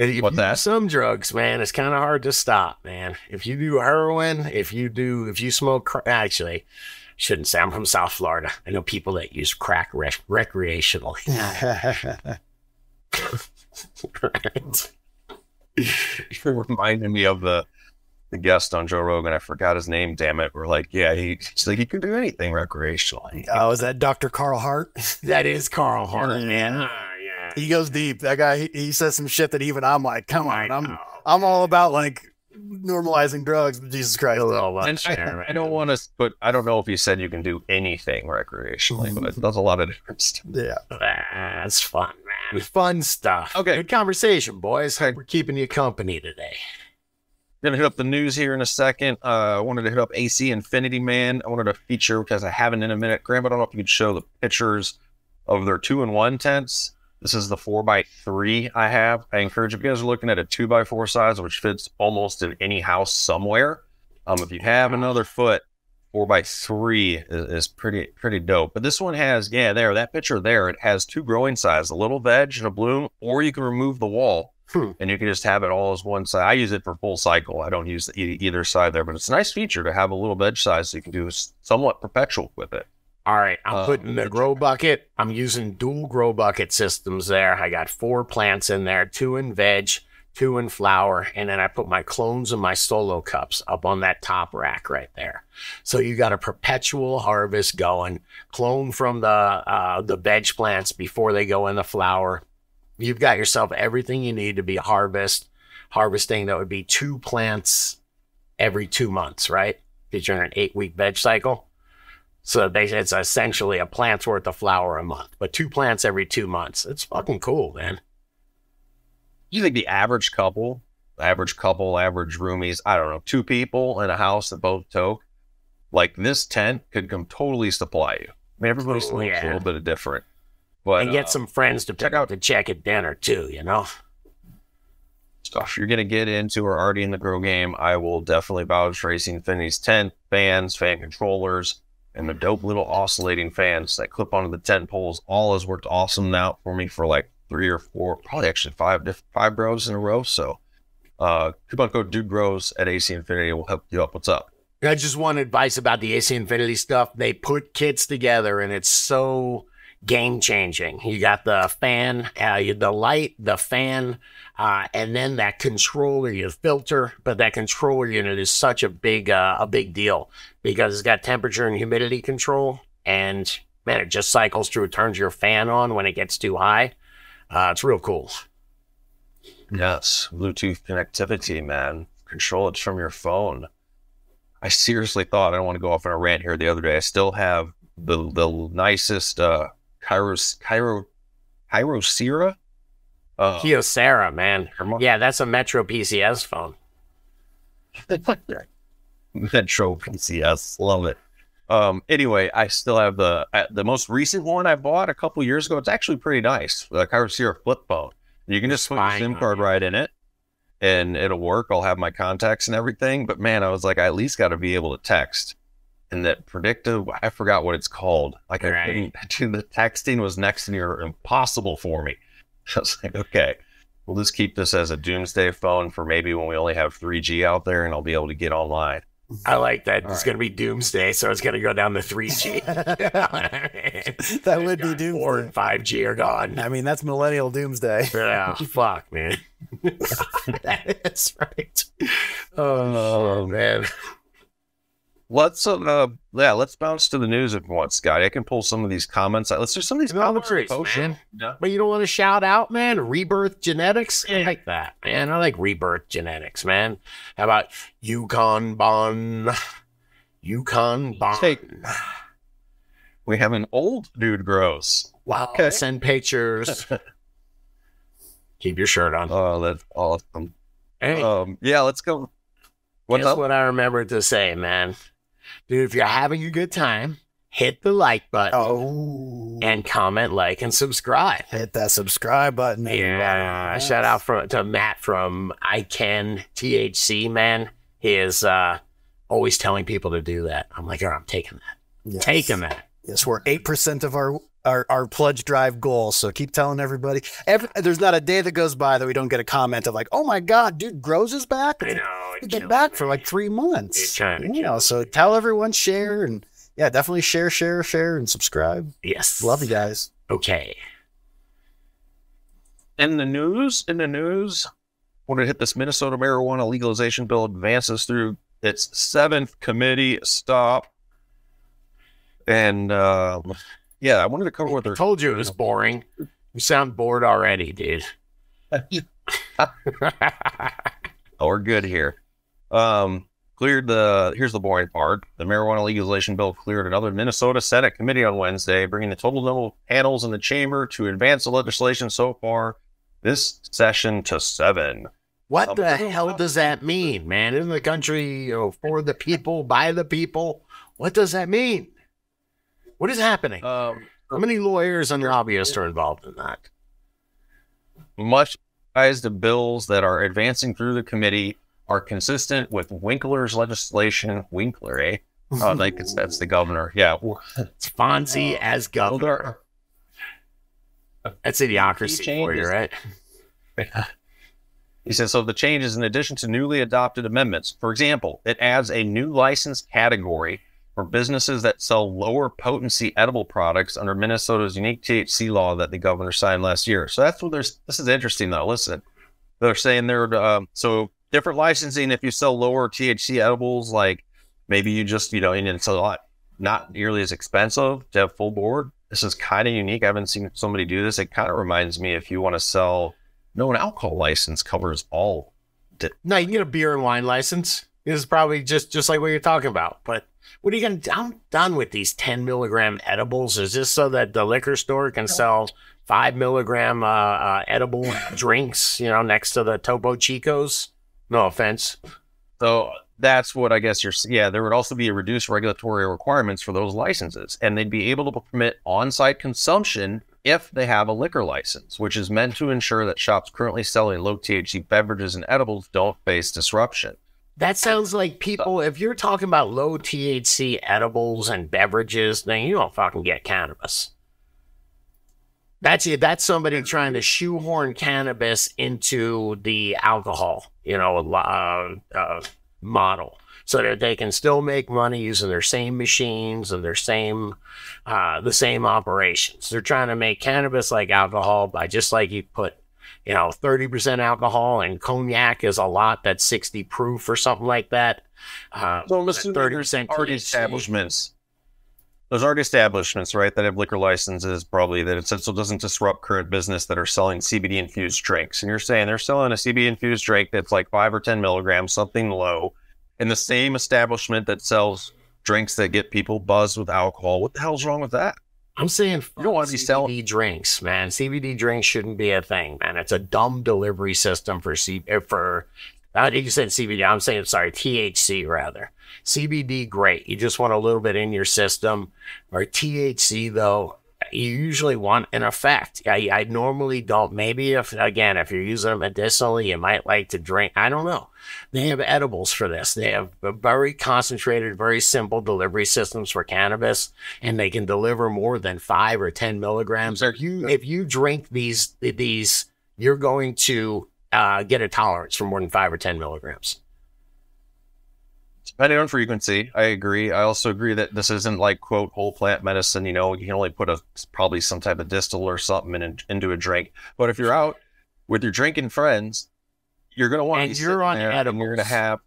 If What's you do that? Some drugs, man, it's kind of hard to stop, man. If you do heroin, if you do, if you smoke, cra- actually, shouldn't say I'm from South Florida. I know people that use crack rec- recreationally. Right. You're reminding me of the the guest on Joe Rogan. I forgot his name. Damn it. We're like, yeah, he, he's like, he can do anything recreationally. oh, is that Dr. Carl Hart? that is Carl Hart. man. Yeah. He goes deep. That guy, he, he says some shit that even I'm like, come on, I'm. I'm all about like normalizing drugs. but Jesus Christ. a little And I, I don't want to, but I don't know if he said you can do anything recreationally, but it does a lot of different stuff. Yeah. That's fun, man. Fun stuff. Okay. Good conversation, boys. Okay. We're keeping you company today. Gonna hit up the news here in a second. Uh, I wanted to hit up AC Infinity Man. I wanted to feature because I haven't in a minute. Graham, I don't know if you could show the pictures of their two and one tents. This is the four by three I have. I encourage if you guys are looking at a two by four size, which fits almost in any house somewhere. Um, if you have another foot, four by three is, is pretty pretty dope. But this one has, yeah, there, that picture there, it has two growing sizes, a little veg and a bloom, or you can remove the wall Hmm. and you can just have it all as one side. I use it for full cycle. I don't use e- either side there, but it's a nice feature to have a little veg size so you can do somewhat perpetual with it. All right, I'm Uh, putting the grow bucket. I'm using dual grow bucket systems there. I got four plants in there, two in veg, two in flower, and then I put my clones and my solo cups up on that top rack right there. So you got a perpetual harvest going. Clone from the uh, the veg plants before they go in the flower. You've got yourself everything you need to be harvest harvesting. That would be two plants every two months, right? Because you're in an eight week veg cycle. So basically, it's essentially a plant's worth of flower a month, but two plants every two months. It's fucking cool, man. You think the average couple, average couple, average roomies, I don't know, two people in a house that both toke, like this tent could come totally supply you. I mean, everybody's Oh, a little bit of different. But and get uh, some friends to check check out to check at dinner too. You know, stuff you're going to get into or already in the grow game, I will definitely vouch for AC Infinity's tent, fans, fan controllers, and the dope little oscillating fans that clip onto the tent poles. All has worked awesome now for me for like three or four, probably actually five five grows in a row. So, uh, coupon code Dude Grows at AC Infinity will help you up. What's up? I just want advice about the AC Infinity stuff. They put kits together, and it's so game changing. You got the fan, uh, the light, the fan, uh, and then that controller, your filter. But that controller unit is such a big, uh, a big deal because it's got temperature and humidity control, and man, it just cycles through, It turns your fan on when it gets too high. Uh, it's real cool. Yes, Bluetooth connectivity, man. Control it from your phone. I seriously thought I don't want to go off on a rant here. The other day, I still have the the nicest uh, Kairos Cairo. Uh, Kyocera, man. Yeah, that's a Metro PCS phone. Metro PCS, love it. Um, anyway, I still have the uh, the most recent one I bought a couple years ago. It's actually pretty nice. The Kyocera flip phone. You can just put your SIM card right in it, and it'll work. I'll have my contacts and everything. But man, I was like, I at least got to be able to text. And that predictive, I forgot what it's called. Like I Right. couldn't, the texting was next to near impossible for me. I was like, okay, we'll just keep this as a doomsday phone for maybe when we only have 3G out there, and I'll be able to get online. I like that. All it's right. going to be doomsday, so it's going to go down to 3G. that would be doomsday. 4 and 5G are gone. I mean, that's millennial doomsday. Yeah, fuck, man. That's right. Oh, man. Let's uh, yeah, let's bounce to the news if you want, Scotty. I can pull some of these comments. out. Let's do some of these No comments. worries, man. Yeah. But you don't want to shout out, man? Rebirth genetics? I like that, man. I like rebirth genetics, man. How about Yukon Bon? Yukon Bon. Take- We have an old dude grows. Wow. Okay. Send pictures. Keep your shirt on. Oh, that's awesome. Hey, Um, yeah, let's go. What's guess up? what I remembered to say, man? Dude, if you're having a good time, hit the like button Oh, and comment, like, and subscribe. hit that subscribe button. Yeah, shout out from, to Matt from I Can THC, man. He is uh, always telling people to do that. I'm like, all right, I'm taking that. Yes. Taking that. Yes, we're eight percent of our, our our pledge drive goal. So keep telling everybody. Every, there's not a day that goes by that we don't get a comment of like, "Oh my God, dude, Grows is back." I It's know. it been back me. for like three months. It's kinda You know, kills so tell everyone, share, and yeah, definitely share, share, share, and subscribe. Yes. Love you guys. Okay. In the news, in the news, when it hit this Minnesota marijuana legalization bill advances through its seventh committee stop. And um, yeah, I wanted to cover what I they're told you it was boring. You sound bored already, dude. Oh, we're good here. Um, cleared the here's the boring part. The marijuana legalization bill cleared another Minnesota Senate committee on Wednesday, bringing the total number of panels in the chamber to advance the legislation so far this session to seven. what Um, the hell does that mean, man? Isn't the country you know, for the people, by the people? What does that mean? What is happening? Um, How many lawyers and lobbyists are involved in that? much as the bills that are advancing through the committee are consistent with Winkler's legislation. Winkler, eh? Oh, like it's, that's the governor. Yeah. It's Fonzie as governor. That's idiocracy for you, right? He says so. The changes, in addition to newly adopted amendments, for example, it adds a new license category for businesses that sell lower potency edible products under Minnesota's unique THC law that the governor signed last year. So that's what there's. This is interesting though. Listen, they're saying they're um, so different licensing if you sell lower THC edibles, like maybe you just you know, and it's a lot not nearly as expensive to have full board. This is kind of unique. I haven't seen somebody do this. It kind of reminds me if you want to sell no, an alcohol license covers all. No, you get a beer and wine license. Is probably just just like what you're talking about. But what are you gonna? I'm done with these 10 milligram edibles. Is this so that the liquor store can sell five milligram uh, uh, edible drinks? You know, next to the Topo Chicos. No offense. So that's what I guess you're. Yeah, there would also be a reduced regulatory requirements for those licenses, and they'd be able to permit on-site consumption if they have a liquor license, which is meant to ensure that shops currently selling low THC beverages and edibles don't face disruption. That sounds like people. If you're talking about low THC edibles and beverages, then you don't fucking get cannabis. That's it. That's somebody trying to shoehorn cannabis into the alcohol, you know, uh, uh, model, so that they can still make money using their same machines and their same, uh, the same operations. They're trying to make cannabis like alcohol by just like you put you know, 30% alcohol and cognac is a lot. That's 60 proof or something like that. Uh, So I'm assuming 30% already establishments. There's already establishments, right, that have liquor licenses, probably that it says so doesn't disrupt current business that are selling CBD infused drinks. And you're saying they're selling a CBD infused drink that's like five or 10 milligrams, something low, in the same establishment that sells drinks that get people buzzed with alcohol. What the hell's wrong with that? I'm saying You don't wanna be CBD selling- drinks, man. CBD drinks shouldn't be a thing, man. It's a dumb delivery system for C uh, for. I think you said CBD. I'm saying sorry, THC rather. CBD, great. You just want a little bit in your system. Or THC though, you usually want an effect. I, I normally don't. Maybe if again, if you're using them medicinally, you might like to drink. I don't know. They have edibles for this. They have very concentrated, very simple delivery systems for cannabis, and they can deliver more than five or ten milligrams. If you if you drink these these, you're going to uh, get a tolerance for more than five or ten milligrams. Depending on frequency, I agree. I also agree that this isn't like quote whole plant medicine. You know, you can only put a probably some type of distill or something in, into a drink. But if you're out with your drinking friends, you're gonna want And to you're on and You're gonna have.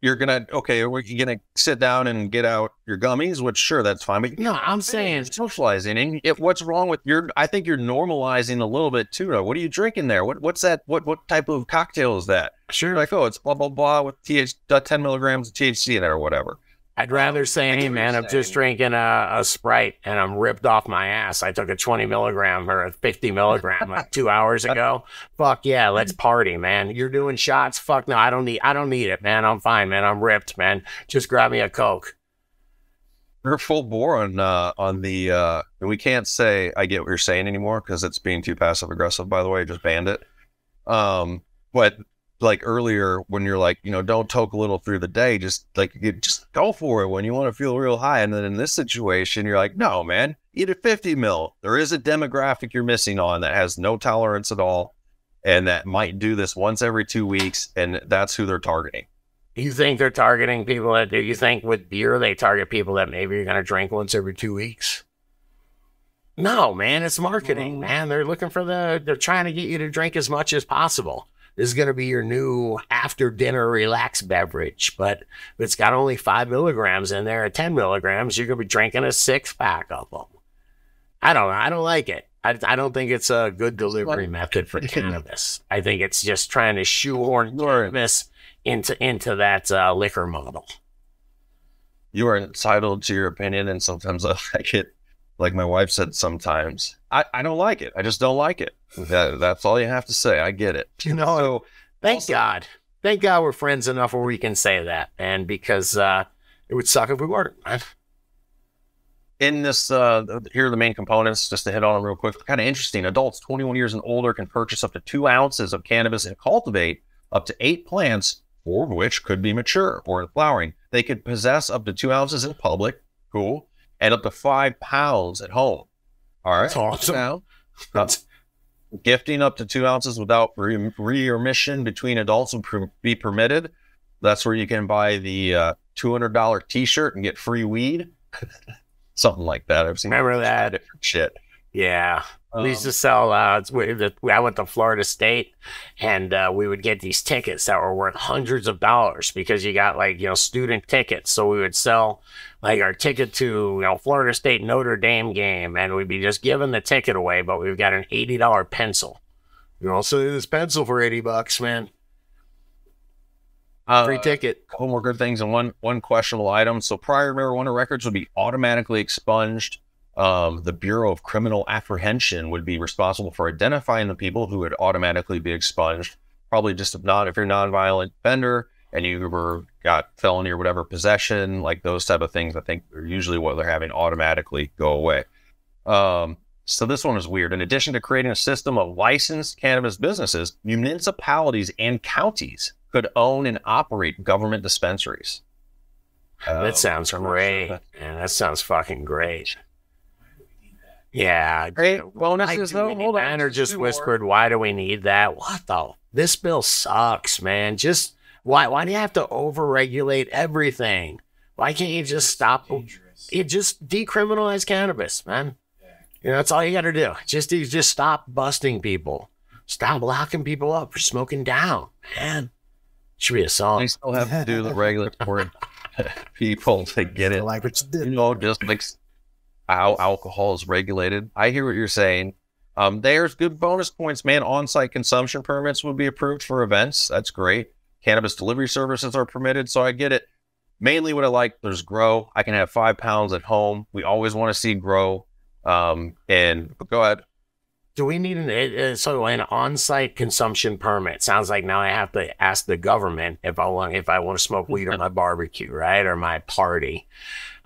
You're gonna okay. you're gonna sit down and get out your gummies, which sure that's fine. But No, I'm saying socializing, and if, what's wrong with your? I think you're normalizing a little bit too. Though. What are you drinking there? What what's that? What what type of cocktail is that? sure. Like, oh, it's blah blah blah with TH uh, ten milligrams of THC in it or whatever. I'd rather say, hey man, I'm just drinking a, a Sprite and I'm ripped off my ass. I took a 20 milligram or a 50 milligram like two hours ago. Fuck yeah, let's party, man. You're doing shots. Fuck no, I don't need. I don't need it, man. I'm fine, man. I'm ripped, man. Just grab me a coke. We're full bore on uh, on the. Uh, and we can't say I get what you're saying anymore because it's being too passive aggressive. By the way, just banned it. Um, but like earlier when you're like, you know, don't toke a little through the day, just like you just go for it when you want to feel real high. And then in this situation, you're like, no, man, eat a 50 mil. There is a demographic you're missing on that has no tolerance at all, and that might do this once every two weeks, and that's who they're targeting. You think they're targeting people that do you think with beer they target people that maybe you're gonna drink once every two weeks? No, man, it's marketing, man. They're looking for the they're trying to get you to drink as much as possible. This is gonna be your new after dinner relax beverage, but if it's got only five milligrams in there or ten milligrams, you're gonna be drinking a six pack of them. I don't know. I don't like it. I, I don't think it's a good delivery method for cannabis. I think it's just trying to shoehorn cannabis into into that uh, liquor model. you are entitled to your opinion, and sometimes I like it. Like my wife said, sometimes I, I don't like it. I just don't like it. That, that's all you have to say. I get it. You know, So Thank Also- God. Thank God we're friends enough where we can say that, and because uh, it would suck if we weren't. in this, uh, here are the main components, just to hit on them real quick. Kind of interesting. Adults 21 years and older can purchase up to two ounces of cannabis and cultivate up to eight plants, four of which could be mature or flowering. They could possess up to two ounces in public, cool, and up to five pounds at home. All right. That's awesome. Now, uh, gifting up to two ounces without re- remission between adults would per- be permitted. That's where you can buy the uh, $200 t shirt and get free weed. Something like that. I've seen Remember that? different shit. Yeah. we used Um, to sell. Uh, it's- we, the, I went to Florida State, and uh, we would get these tickets that were worth hundreds of dollars because you got like you know student tickets. So we would sell like our ticket to you know Florida State Notre Dame game, and we'd be just giving the ticket away, but we've got an eighty dollar pencil. You know, so this pencil for eighty bucks, man. uh, Free ticket. A couple more good things and one one questionable item. So prior marijuana records would be automatically expunged. Um, the Bureau of Criminal Apprehension would be responsible for identifying the people who would automatically be expunged. Probably just if not if you're a nonviolent offender and you were got felony or whatever possession, like those type of things. I think are usually what they're having automatically go away. Um, so this one is weird. In addition to creating a system of licensed cannabis businesses, municipalities and counties could own and operate government dispensaries. That Um, sounds great. Man, that sounds fucking great. Yeah. Great bonuses though. Hold on. Banner just Two more. whispered, "Why do we need that? What the? This bill sucks, man. Just why? Why do you have to overregulate everything? Why can't you just stop? You just decriminalize cannabis, man. You know that's all you got to do. Just just stop busting people. Stop locking people up for smoking down, man. Should be a They song. still have to do the regulatory people to get it. like what you You know, just like how alcohol is regulated. I hear what you're saying. Um, there's good bonus points, man. On-site consumption permits would be approved for events. That's great. Cannabis delivery services are permitted, so I get it. Mainly, what I like there's grow. I can have five pounds at home. We always want to see grow. Um, and go ahead. Do we need an uh, so an on-site consumption permit? Sounds like now I have to ask the government if I want if I want to smoke weed on my barbecue, right, or my party.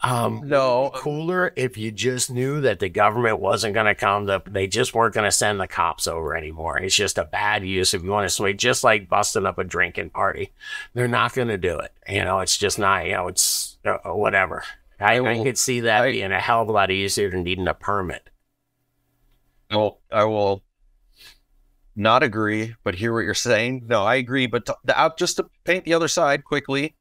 Um, No. be cooler if you just knew that the government wasn't going to come to, they just weren't going to send the cops over anymore. It's just a bad use if you want to smoke, just like busting up a drinking party. They're not going to do it. You know, it's just not. You know, it's uh, whatever. I, I will- could see that I- being a hell of a lot easier than needing a permit. I will, I will not agree, but hear what you're saying. No, I agree. But to, the, out just to paint the other side quickly,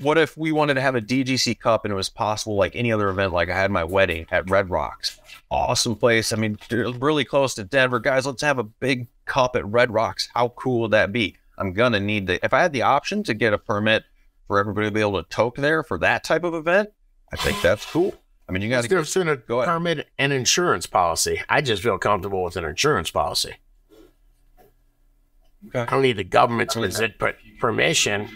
what if we wanted to have a DGC Cup and it was possible, like any other event, like I had my wedding at Red Rocks, awesome place. I mean, really close to Denver, guys. Let's have a big cup at Red Rocks. How cool would that be? I'm gonna need the. If I had the option to get a permit for everybody to be able to toke there for that type of event, I think that's cool. I mean, you guys. What's to the a Go ahead. permit and insurance policy? I just feel comfortable with an insurance policy. Okay. I don't need the government's I mean, visit, but permission.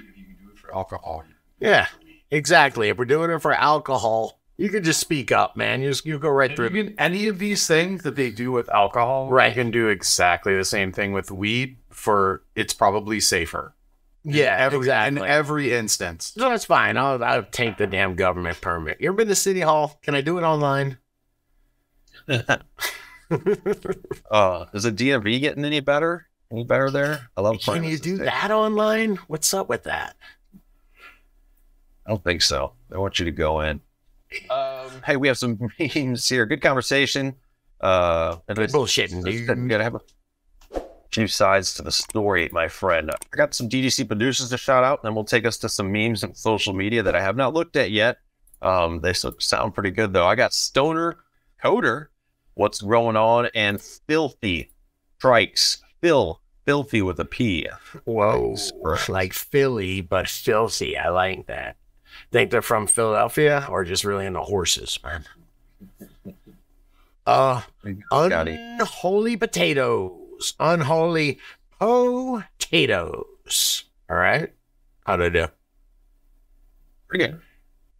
for alcohol. Yeah, exactly. If we're doing it for alcohol, you can just speak up, man. You just you go right through. You can- any of these things that they do with alcohol, Right. you can do exactly the same thing with weed. For it's probably safer. In Yeah, every, exactly. In every instance. So that's fine. I'll, I'll take the damn government permit. You ever been to City Hall? Can I do it online? Uh, is the DMV getting any better? Any better there? I love. Can you do that online? What's up with that? I don't think so. I want you to go in. Um, hey, we have some memes here. Good conversation. Uh, and it's- Bullshitting, it's- dude. You gotta have a two sides to the story, my friend. I got some DGC producers to shout out, and then we'll take us to some memes and social media that I have not looked at yet. Um, they so- sound pretty good though. I got Stoner Coder, what's going on, and Filthy Strikes. Phil, Filthy with a P. Whoa, like Philly, but filthy. I like that. Think they're from Philadelphia or just really into horses, man? Uh, unholy potatoes, unholy potatoes. All right, how do I do? Pretty good.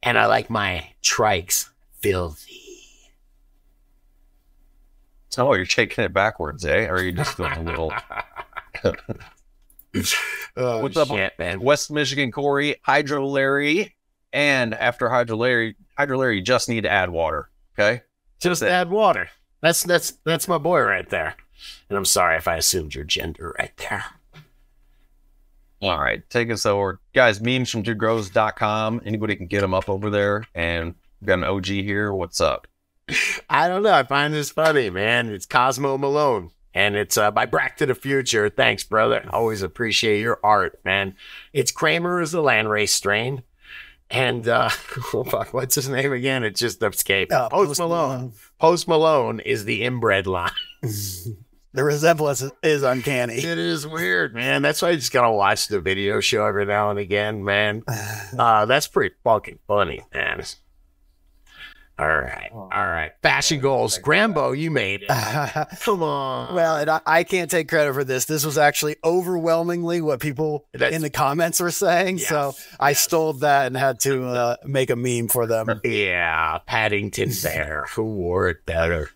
And I like my trikes filthy. Oh, you're shaking it backwards, eh? Or are you just doing a little Oh, What's up, shit, man? West Michigan Corey, Hydro Larry, and after Hydro Larry, Hydro Larry, you just need to add water. Okay. Just add water. That's that's that's my boy right there. And I'm sorry if I assumed your gender right there. All right. Take us over. Guys, memes from dudegrows.com. Anybody can get them up over there. And we got an OG here. What's up? I don't know. I find this funny, man. It's Cosmo Malone. And it's uh, by Brack to the Future. Thanks, brother. Always appreciate your art, man. It's Kramer is the landrace strain. And uh, oh, fuck, what's his name again? It just escaped. Uh, Post, Malone. Post Malone is the inbred line. the resemblance is, is uncanny. It is weird, man. That's why I just gotta watch the video show every now and again, man. Uh, that's pretty fucking funny, man. All right, all right. Fashion goals, Grambo, you made it. Come on. well, and I, I can't take credit for this. This was actually overwhelmingly what people That's- in the comments were saying. So Yes, I yes. stole that and had to uh, make a meme for them. yeah, Paddington Bear. Who wore it better?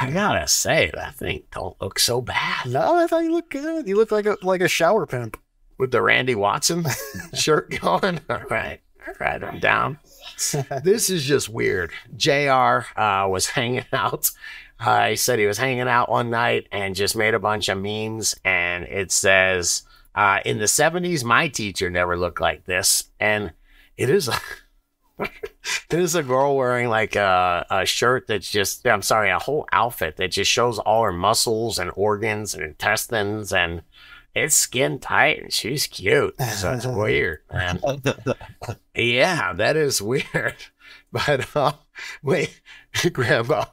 I gotta say, that thing don't look so bad no, I thought you looked good. You look like a like a shower pimp. with the Randy Watson shirt going. All right, all right, I'm down. this is just weird. JR uh, was hanging out. Uh, he said he was hanging out one night and just made a bunch of memes. And it says, uh, in the 70s, my teacher never looked like this. And it is a. it is a girl wearing like a, a shirt that's just, I'm sorry, a whole outfit that just shows all her muscles and organs and intestines and it's skin tight and she's cute. So it's weird, man. Yeah, that is weird. But uh, wait, Grambo.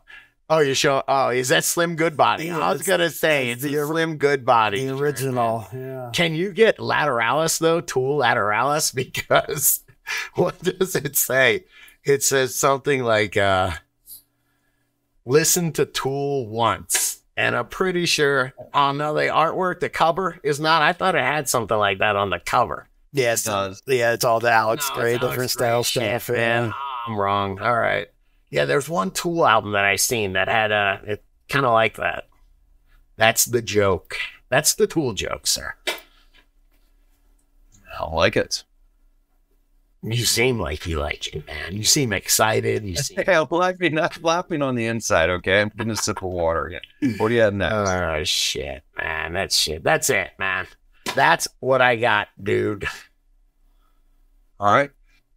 Oh, you show. Oh, is that Slim Goodbody? Yeah, I was gonna say it's the- Slim Goodbody. The original. Yeah. Can you get Lateralus though? Tool Lateralus because what does it say? It says something like uh, "Listen to Tool once." And I'm pretty sure, oh no, the artwork, the cover is not. I thought it had something like that on the cover. Yes. It does. Yeah, it's all the Alex No, Grey, it's Alex different Grey style shit, stuff. man. Yeah. Oh, I'm wrong. All right. Yeah, there's one Tool album that I seen that had a it kind of like that. That's the joke. That's the Tool joke, sir. I like it. You seem like you like it, man. You seem excited. You seem. I'm laughing, not laughing on the inside, okay? I'm getting a sip of water. Yeah. What do you have next? Oh shit, man. That's shit. That's it, man. That's what I got, dude. All right.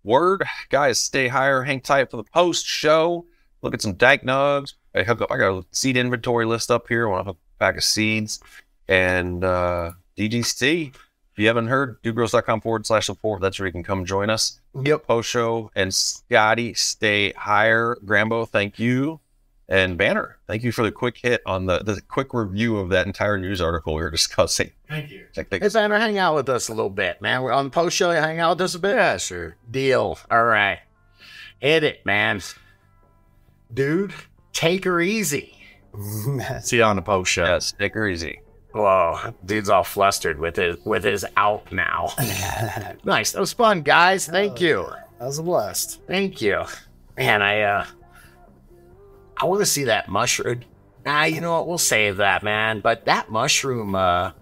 Word, guys, stay higher, hang tight for the post show. Look at some dank nugs. I hook up. I got a seed inventory list up here. I want to hook a pack of seeds and uh, DGC. If you haven't heard, dudegrows.com forward slash support. That's where you can come join us. Yep. Post show and Scotty, stay higher. Grambo, thank you. And Banner, thank you for the quick hit on the the quick review of that entire news article we were discussing. Thank you. Check the- Hey, Banner, hang out with us a little bit, man. We're on the post show. You hang out with us a bit? Yeah, sure. Deal. All right. Hit it, man. Dude, take her easy. See you on the post show. Yes, take her easy. Whoa, dude's all flustered with his with his out now. nice. That was fun, guys. Thank you. That was a blast. Thank you. Man, I uh I want to see that mushroom. Ah, you know what? We'll save that, man. But that mushroom uh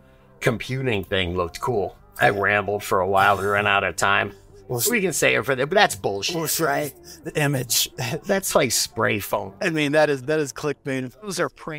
computing thing looked cool. I rambled for a while. We ran out of time. Well, We can say it for that, but that's bullshit. right. The image. That's like spray foam. I mean, that is that is clickbait. Those are prank